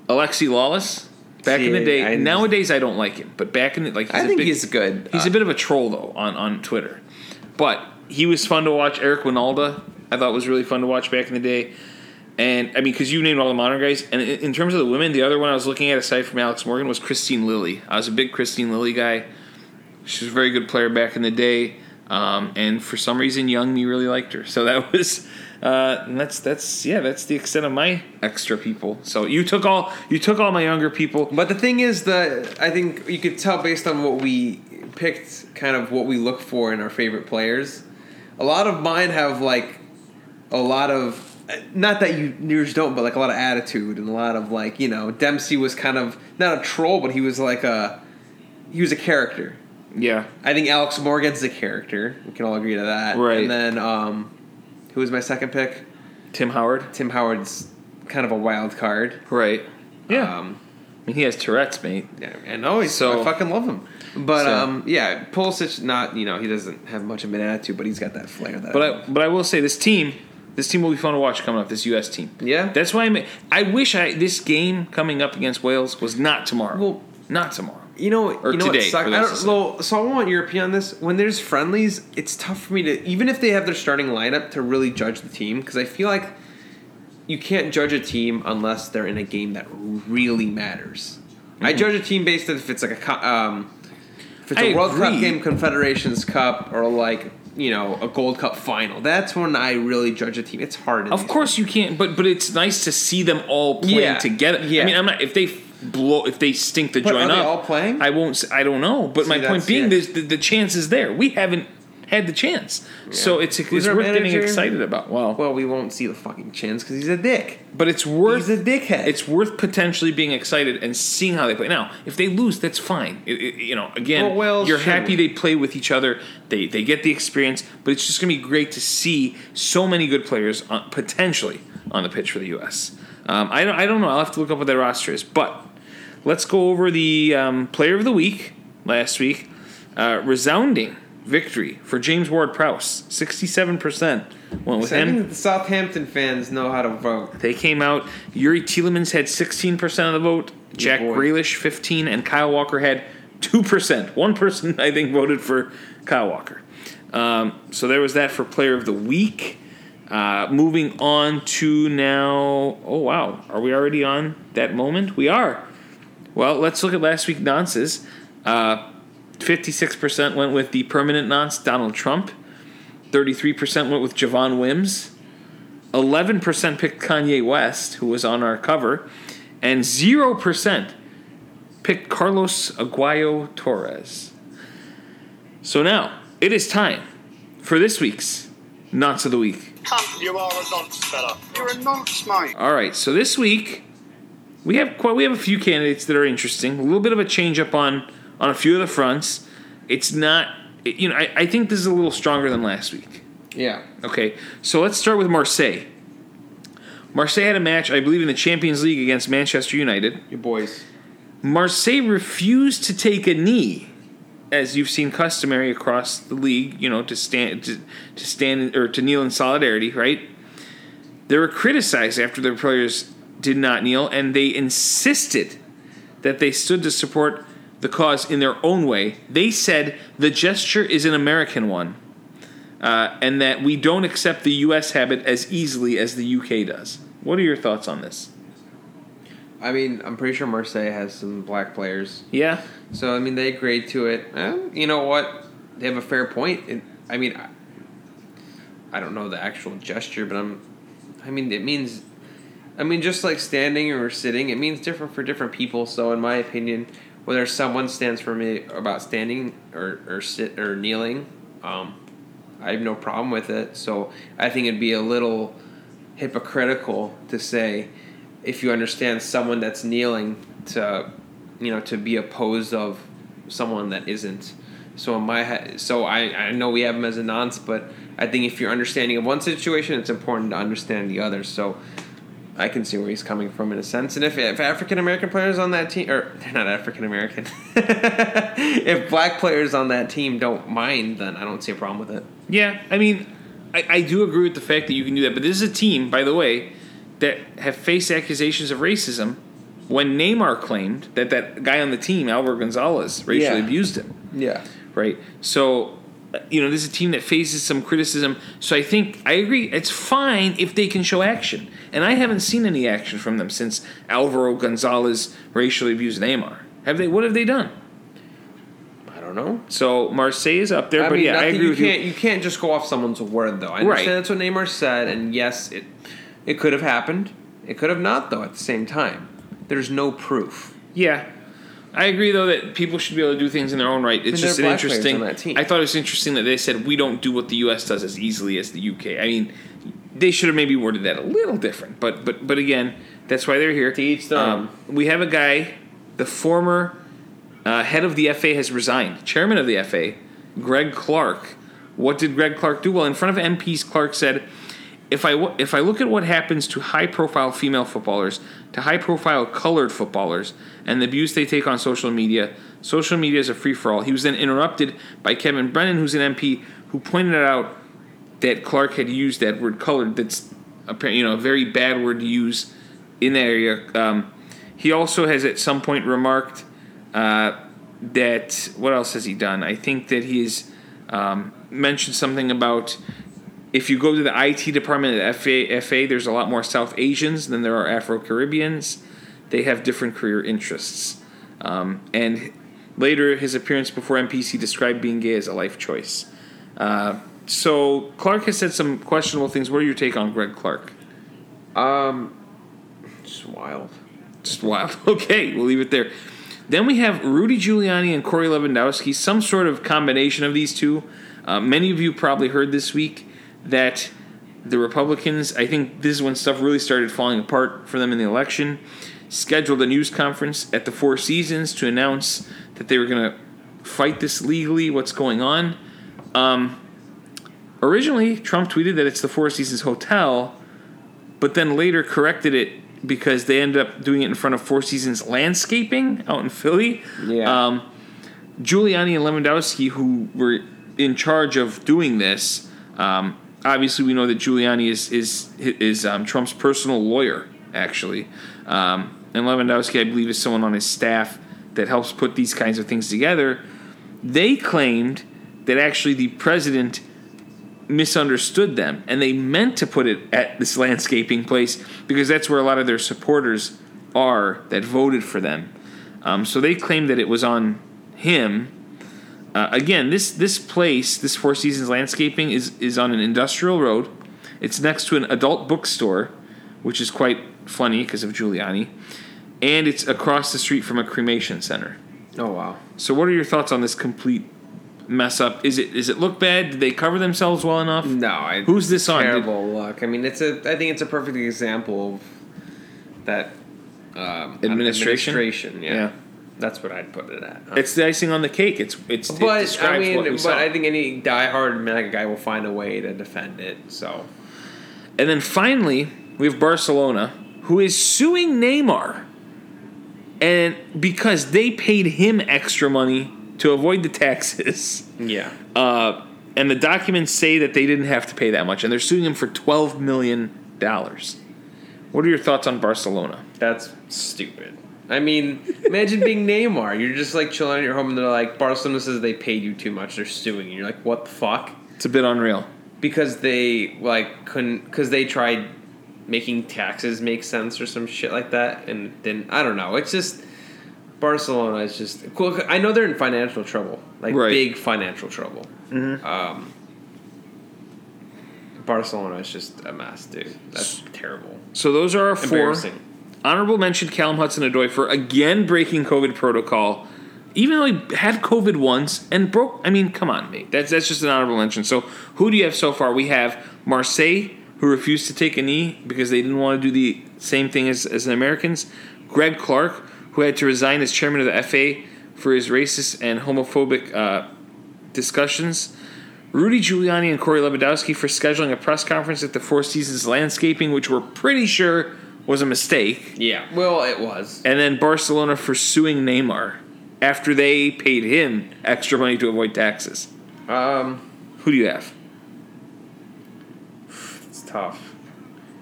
Alexi Lalas, back in the day. I- nowadays, I don't like him, but back in the like, he's I a think big, he's good. He's Uh, a bit of a troll though on on Twitter, but he was fun to watch. Eric Wynalda, I thought was really fun to watch back in the day. And I mean, because you named all the modern guys, and in, in terms of the women, the other one I was looking at aside from Alex Morgan was Kristine Lilly. I was a big Kristine Lilly guy. She was a very good player back in the day, um, and for some reason, young me really liked her. So that [laughs] was, uh, and that's that's yeah, that's the extent of my extra people. So you took all you took all my younger people. But the thing is that I think you could tell based on what we picked, kind of what we look for in our favorite players. A lot of mine have like a lot of not that you yours don't, but like a lot of attitude and a lot of like you know Dempsey was kind of not a troll, but he was like a he was a character. Yeah, I think Alex Morgan's a character. We can all agree to that. Right. And then um, who was my second pick? Tim Howard. Tim Howard's kind of a wild card. Right. Yeah. Um, I mean, he has Tourette's, mate. Yeah, I know. He's, So- I fucking love him. But So- um, yeah, Pulisic not you know he doesn't have much of an attitude, but he's got that flair. That But I, but I will say this team, this team will be fun to watch coming up. This U.S. team. Yeah. That's why I'm. I wish I this game coming up against Wales was not tomorrow. Well- not tomorrow. You know, Or you know today, what sucks? I don't, well, so I want your opinion on this. When there's friendlies, it's tough for me to even if they have their starting lineup to really judge the team because I feel like you can't judge a team unless they're in a game that really matters. I Mm-hmm. judge a team based on if it's like a um, if it's a World Cup game, Confederations Cup, or like you know a Gold Cup final. That's when I really judge a team. It's hard. Of course you can't, but but it's nice to see them all playing Yeah, together. yeah. I mean, I'm not if they blow if they stink the But joint are they up. all playing? I won't. I don't know. But See, my point being, yeah. the, the chance is there. We haven't had the chance, so it's it's worth our getting excited about. Well, Well, we won't see the fucking chance because he's a dick. but it's worth He's a dickhead. It's worth potentially being excited and seeing how they play. Now, if they lose, that's fine. It- it- you know, again, Well, Wales you're happy they play with each other. They they get the experience, but it's just going to be great to see so many good players on, potentially on the pitch for the U.S. Um, I don't I don't know. I'll have to look up what their roster is, but let's go over the um, player of the week last week. Uh, resounding victory for James Ward Prowse, sixty-seven percent went with I him. think the Southampton fans know how to vote. They came out. Youri Tielemans had 16% of the vote. Jack boy. Grealish 15, and Kyle Walker had 2%. [laughs] One person I think voted for Kyle Walker. Um, so there was that for Player of the Week. Uh, moving on to now. Oh wow, are we already on that moment? We are. Well, let's look at last week nonces. Uh, 56% went with the permanent nonce Donald Trump. 33% went with Javon Wims. 11% picked Kanye West, who was on our cover, and 0% picked Carlos Aguayo Torres. So now, it is time for this week's Nonce of the Week. Cunt, you are a nonce, fella. You're a nonce, mate. All right, so this week we have quite we have a few candidates that are interesting. A little bit of a change up on on a few of the fronts. It's not, it- you know, I, I think this is a little stronger than last week. Yeah. Okay, so let's start with Marseille. Marseille had a match, I believe, in the Champions League against Manchester United. Your boys. Marseille refused to take a knee, as you've seen customary across the league. You know, to stand to, to stand or to kneel in solidarity. Right? They were criticized after their players did not kneel, and they insisted that they stood to support the cause in their own way. They said the gesture is an American one, uh, and that we don't accept the U.S. habit as easily as the U.K. does. What are your thoughts on this? I mean, I'm pretty sure Marseille has some black players. Yeah, So, I mean, they agreed to it. You know what? They have a fair point. It, I mean, I, I don't know the actual gesture, but I'm. I mean, it means. I mean, just like standing or sitting, it means different for different people. So, in my opinion, whether someone stands for me about standing or, or sit or kneeling, um, I have no problem with it. So, I think it'd be a little hypocritical to say if you understand someone that's kneeling to you know to be opposed of someone that isn't. So in my head so I, I know we have them as a nonce but i think if you're understanding of one situation it's important to understand the other. So i can see where he's coming from in a sense. And if, if african american players on that team or [laughs] they're not african american [laughs] if black players on that team don't mind then i don't see a problem with it. Yeah, I mean, I, I do agree with the fact that you can do that, but this is a team, by the way, that have faced accusations of racism when Neymar claimed that that guy on the team, Alvaro Gonzalez, racially Yeah. abused him. yeah Right? So, you know, this is a team that faces some criticism. So I think, I agree, it's fine if they can show action. And I haven't seen any action from them since Alvaro Gonzalez racially abused Neymar. Have they? What have they done? i don't know So Marseille is up there, I but mean, yeah, I agree you with can't, you. can't just go off someone's word, though. I understand Right. that's what Neymar said, and yes, it it could have happened. It could have not, though. At the same time, there's no proof. Yeah. I agree though that people should be able to do things in their own right. It's just an there are black players interesting. I thought it was interesting that they said we don't do what the U.S. does as easily as the U.K. I mean, they should have maybe worded that a little different. But but but again, that's why they're here. To each their own. we have a guy, the former uh, head of the FA has resigned. Chairman of the FA, Greg Clark. What did Greg Clark do? Well, in front of MPs, Clark said, if I if I look at what happens to high profile female footballers, to high profile colored footballers, and the abuse they take on social media, social media is a free for all. He was then interrupted by Kevin Brennan, who's an MP, who pointed out that Clark had used that word colored. That's apparently you know a very bad word to use in that area. Um, he also has at some point remarked uh, that what else has he done? I think that he's um, mentioned something about if you go to the IT department at FA, FA, there's a lot more South Asians than there are Afro Caribbeans. They have different career interests. Um, and later, his appearance before MPC described being gay as a life choice. Uh, so Clark has said some questionable things. What are your take on Greg Clark? Um, just wild. Just wild. [laughs] Okay, we'll leave it there. Then we have Rudy Giuliani and Corey Lewandowski, some sort of combination of these two. Uh, many of you probably heard this week that the Republicans, I think this is when stuff really started falling apart for them in the election, scheduled a news conference at the Four Seasons to announce that they were going to fight this legally, what's going on. Um, originally, Trump tweeted that it's the Four Seasons Hotel, but then later corrected it because they ended up doing it in front of Four Seasons Landscaping out in Philly. Yeah. Um, Giuliani and Lewandowski, who were in charge of doing this, um, obviously we know that Giuliani is is is um, Trump's personal lawyer, actually, um, and Lewandowski, I believe, is someone on his staff that helps put these kinds of things together. They claimed that actually the president misunderstood them and they meant to put it at this landscaping place because that's where a lot of their supporters are that voted for them. Um, so they claimed that it was on him. Uh, again, this this place, this Four Seasons Landscaping, is is on an industrial road. It's next to an adult bookstore, which is quite funny because of Giuliani, and it's across the street from a cremation center. Oh wow. So, what are your thoughts on this complete mess up? Is it is it look bad? Did they cover themselves well enough? No, I, Who's this on? Terrible luck. I mean, it's a. I think it's a perfect example of that um, Administration? Administration, yeah. Yeah. That's what I'd put it at. It's the icing on the cake. It's it's it but I describes mean, what we but saw. I think any diehard MAGA guy will find a way to defend it. So And then finally, we have Barcelona, who is suing Neymar, and because they paid him extra money to avoid the taxes. [laughs] yeah, Uh, and the documents say that they didn't have to pay that much, and they're suing him for twelve million dollars. What are your thoughts on Barcelona? that's stupid. I mean, imagine being Neymar. You're just like chilling at your home, and they're like, Barcelona says they paid you too much. They're suing you. You're like, what the fuck? It's a bit unreal. because they like couldn't because they tried making taxes make sense or some shit like that and then i don't know it's just barcelona is just cool i know they're in financial trouble like Right. big financial trouble um, barcelona is just a mess dude that's terrible So those are our four. Honorable mention Callum Hudson Odoi for again breaking COVID protocol, even though he had COVID once and broke. I mean, come on, mate. That's that's just an honorable mention. So who do you have so far? We have Marseille, who refused to take a knee because they didn't want to do the same thing as, as the Americans. Greg Clarke, who had to resign as chairman of the FA for his racist and homophobic uh, discussions. Rudy Giuliani and Corey Lewandowski for scheduling a press conference at the Four Seasons Landscaping, which we're pretty sure was a mistake. yeah well it was And then Barcelona for suing Neymar after they paid him extra money to avoid taxes. um Who do you have? it's tough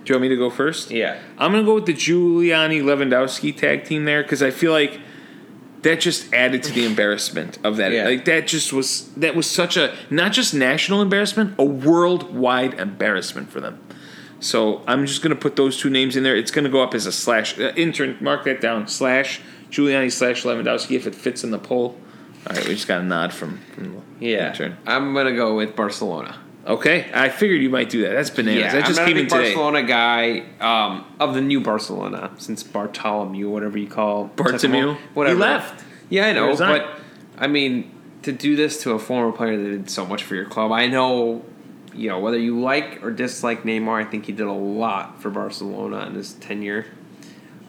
Do you want me to go first? yeah I'm going to go with the Giuliani Lewandowski tag team there because I feel like that just added to the [laughs] embarrassment of that. Yeah. Like that just was that was such a not just national embarrassment, a worldwide embarrassment for them. So I'm just gonna put those two names in there. It's gonna go up as a slash. Uh, intern, mark that down. Slash Giuliani slash Lewandowski if it fits in the poll. All right, we just got a nod from, from yeah intern. i'm gonna go with barcelona Okay, I figured you might do that. That's bananas. that just I'm not came a in big today. Barcelona guy um, of the new Barcelona since Bartolomeu, whatever you call Bartomeu? whatever. He left. Yeah, I know, but I mean, to do this to a former player that did so much for your club, I know. You know whether you like or dislike Neymar, I think he did a lot for Barcelona in his tenure.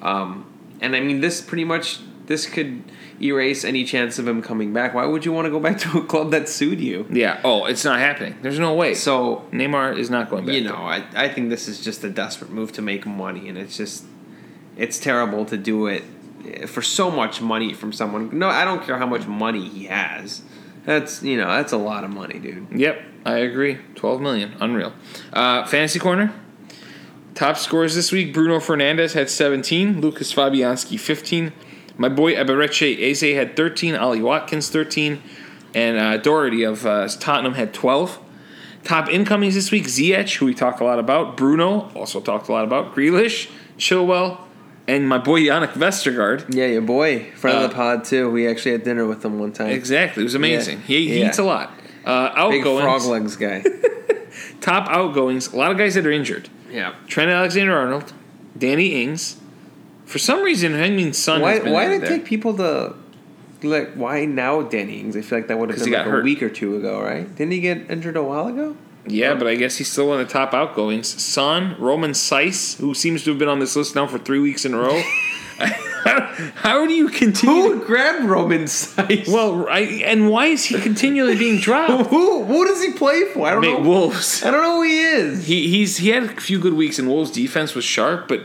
Um, and I mean, this pretty much this could erase any chance of him coming back. Why would you want to go back to a club that sued you? Yeah. Oh, it's not happening. There's no way. So Neymar is not going back. you know, I, I think this is just a desperate move to make money, and it's just it's terrible to do it eh, for so much money from someone. No, I don't care how much money he has. That's you know that's a lot of money, dude. Yep, I agree. 12 million. Unreal. Uh, Fantasy Corner. Top scores this week Bruno Fernandes had 17, Lucas Fabianski 15. My boy Eberechi Eze had 13, Ollie Watkins 13, and uh, Doherty of uh, Tottenham had 12. Top incomings this week Ziyech, who we talked a lot about, Bruno, also talked a lot about, Grealish, Chilwell, and my boy Jannik Vestergaard. Yeah, your boy, friend Uh, of the pod too. We actually had dinner with him one time. Exactly, it was amazing. Yeah. He, he Yeah. eats a lot. Uh, Big outgoings, frog legs guy. [laughs] top outgoings, a lot of guys that are injured. yeah. Trent Alexander Arnold, Danny Ings. For some reason, Heung-Min Son Why why did it take people to like why now Danny Ings? I feel like that would have been he like a hurt. week or two ago, right? Didn't he get injured a while ago? Yeah, but I guess he's still one of the top outgoings. Son, Roman Saïss, who seems to have been on this list now for three weeks in a row. [laughs] [laughs] [laughs] How do you continue? Who grabbed Roman Size? well, I, and why is he continually being dropped? [laughs] who who does he play for? I don't Mate, know. Wolves. I don't know who he is. He he's he had a few good weeks, and Wolves' defense was sharp. But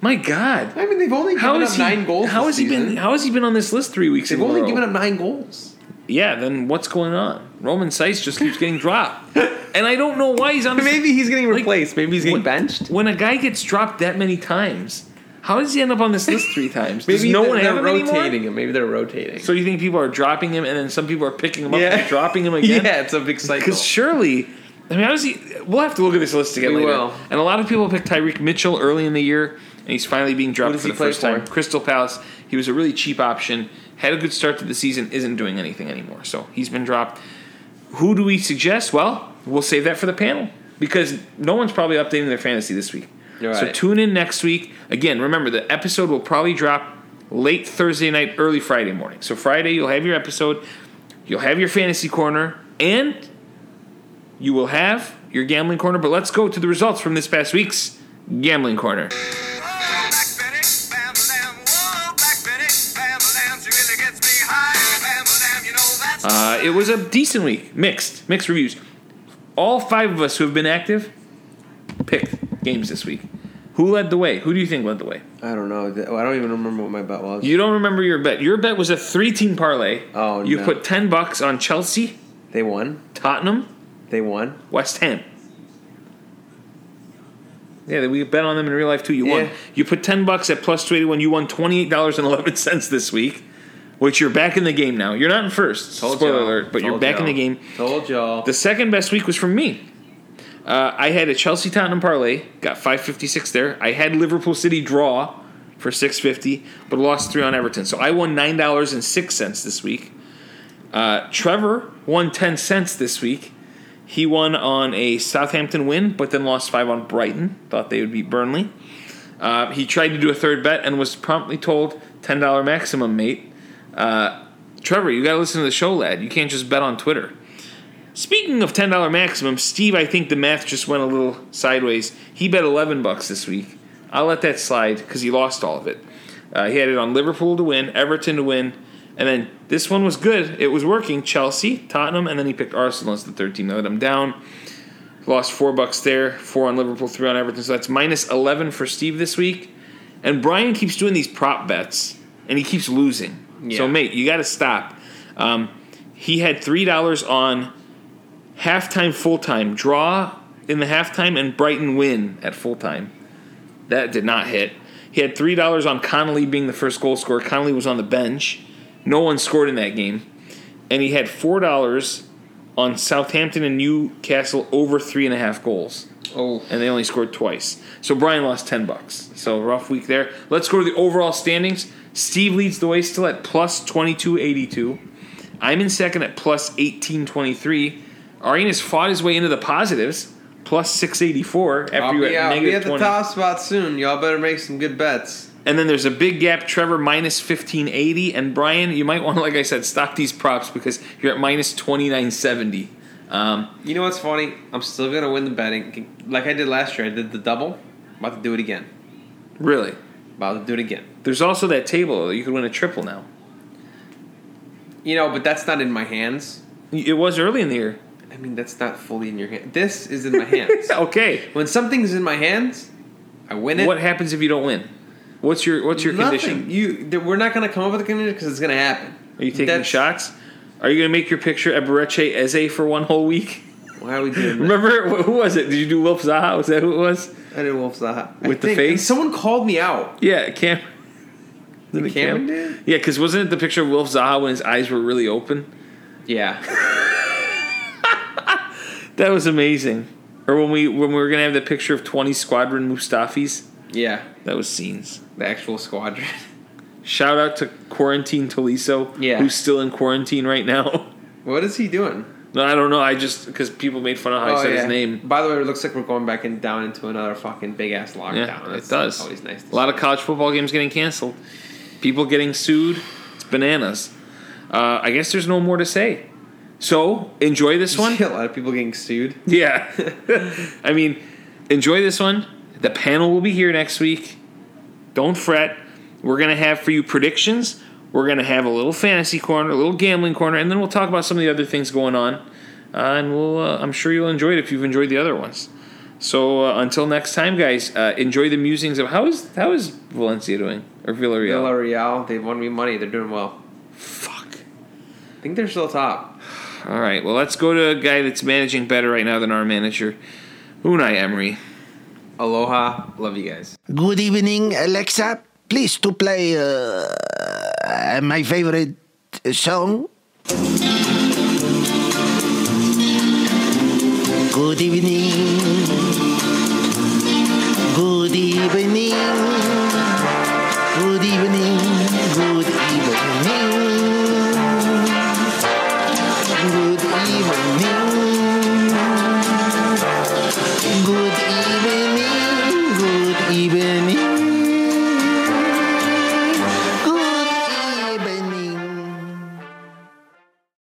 my God, I mean, they've only how given up he? nine goals. how has he been? How has he been on this list three weeks They've only given up nine goals. yeah, then what's going on? Roman Saïss just keeps getting dropped, [laughs] and I don't know why he's on. Maybe he's getting Like, replaced. Maybe he's getting when- benched. When a guy gets dropped that many times, how does he end up on this list three times? [laughs] Does Maybe no they're, one have they're him anymore? rotating him. Maybe they're rotating. So you think people are dropping him, and then some people are picking him up and dropping him [laughs] again? yeah, it's a big cycle. Because surely, I mean, how does he? We'll have to look at this list again We later. will. And a lot of people picked Tyrick Mitchell early in the year, and he's finally being dropped does for he the play first time. for? Crystal Palace. He was a really cheap option. Had a good start to the season. Isn't doing anything anymore. So he's been dropped. Who do we suggest? Well, we'll save that for the panel because no one's probably updating their fantasy this week. You're So tune in next week. Again, remember the episode will probably drop late Thursday night, early Friday morning. So Friday you'll have your episode, you'll have your fantasy corner, and you will have your gambling corner. But let's go to the results from this past week's gambling corner. Black Betty, Bam Lamb, whoa, Black Betty, Bam Lamb, she really gets me high. Bam Lamb, you know that's. Uh, it was a decent week, mixed, mixed reviews. All five of us who have been active picked games this week. Who led the way? Who do you think led the way? I don't know. I don't even remember what my bet was. You don't remember your bet. Your bet was a three-team parlay. Oh, You no. put ten bucks on Chelsea, They won. Tottenham, They won. West Ham. Yeah, we bet on them in real life too. You won. Yeah. You put ten bucks at plus two eighty one. You won twenty eight dollars and eleven cents this week, which you're back in the game now. You're not in first. Told spoiler y'all. alert, but you're Told back in y'all. the game. Told y'all. The second best week was from me. Uh, I had a Chelsea Tottenham parlay, got five fifty six there. I had Liverpool City draw for six fifty, but lost three on Everton. So I won nine dollars and six cents this week. Uh, Trevor won ten cents this week. He won on a Southampton win, but then lost five on Brighton. Thought they would beat Burnley. Uh, he tried to do a third bet and was promptly told ten dollar maximum, mate. Uh, Trevor, you gotta listen to the show, lad. You can't just bet on Twitter. Speaking of ten dollar maximum, Steve, I think the math just went a little sideways. He bet eleven bucks this week. I'll let that slide because he lost all of it. Uh, he had it on Liverpool to win, Everton to win, and then this one was good. It was working. Chelsea, Tottenham, and then he picked Arsenal as the third team. That let him down. Lost four bucks there, four on Liverpool, three on Everton. So that's minus eleven for Steve this week. And Brian keeps doing these prop bets, and he keeps losing. So mate, you got to stop. Um, he had three dollars on halftime, full time, draw in the halftime, and Brighton win at full time. That did not hit. He had three dollars on Connolly being the first goal scorer. Connolly was on the bench. No one scored in that game, and he had four dollars on Southampton and Newcastle over three and a half goals, oh, and they only scored twice. So Brian lost ten bucks. So rough week there. Let's go to the overall standings. Steve leads the way still at plus twenty two eighty two. I'm in second at plus eighteen twenty three. Arian has fought his way into the positives, plus six eighty four after I'll you be, out. at I'll be at the top spot soon. Y'all better make some good bets. And then there's a big gap. Trevor minus fifteen eighty, and Brian, you might want to, like I said, stop these props because you're at minus twenty nine seventy. Um, You know what's funny? I'm still gonna win the betting, like I did last year. I did the double. I'm about to do it again. really, About to do it again. There's also that table. You could win a triple now. You know, but that's not in my hands. It was early in the year. I mean, that's not fully in your hand. This is in my hands. [laughs] Okay. when something's in my hands, I win it. What happens if you don't win? What's your What's your Nothing. condition? You, th- we're not going to come up with a condition because it's going to happen. Are you taking That's- shots? Are you going to make your picture Eberechi Eze for one whole week? Why are we doing? [laughs] Remember who was it? Did you do Wilf Zaha? Was that who it was? I did Wilf Zaha. I With the think- face? and Someone called me out. Yeah, Cam. The Cameron Cam? did? Yeah, because wasn't it the picture of Wilf Zaha when his eyes were really open? Yeah. [laughs] That was amazing. Or when we when we were gonna have the picture of twenty Shkodran Mustafis. Yeah. That was scenes. The actual squadron. [laughs] Shout out to Quarantine Tolisso, Yeah. who's still in quarantine right now. [laughs] what is he doing? no, I don't know. I just because people made fun of how I said his name. By the way, it looks like we're going back and down into another fucking big ass lockdown. Yeah, it That's does. Always nice. A lot of college football games getting canceled. People getting sued. It's bananas. Uh, I guess there's no more to say. So enjoy this one. a lot of people getting sued. Yeah. [laughs] I mean, enjoy this one. The panel will be here next week. Don't fret. We're going to have for you predictions. We're going to have a little fantasy corner, a little gambling corner, and then we'll talk about some of the other things going on. Uh, and we'll, uh, I'm sure you'll enjoy it if you've enjoyed the other ones. So uh, until next time, guys, uh, enjoy the musings of how is how is Valencia doing or Villarreal? Villarreal, they've won me money. They're doing well. Fuck. I think they're still top. All right. Well, let's go to a guy that's managing better right now than our manager, Unai Emery. Aloha. Love you guys. Good evening, Alexa. Please to play uh, my favorite song. Good evening. Good evening.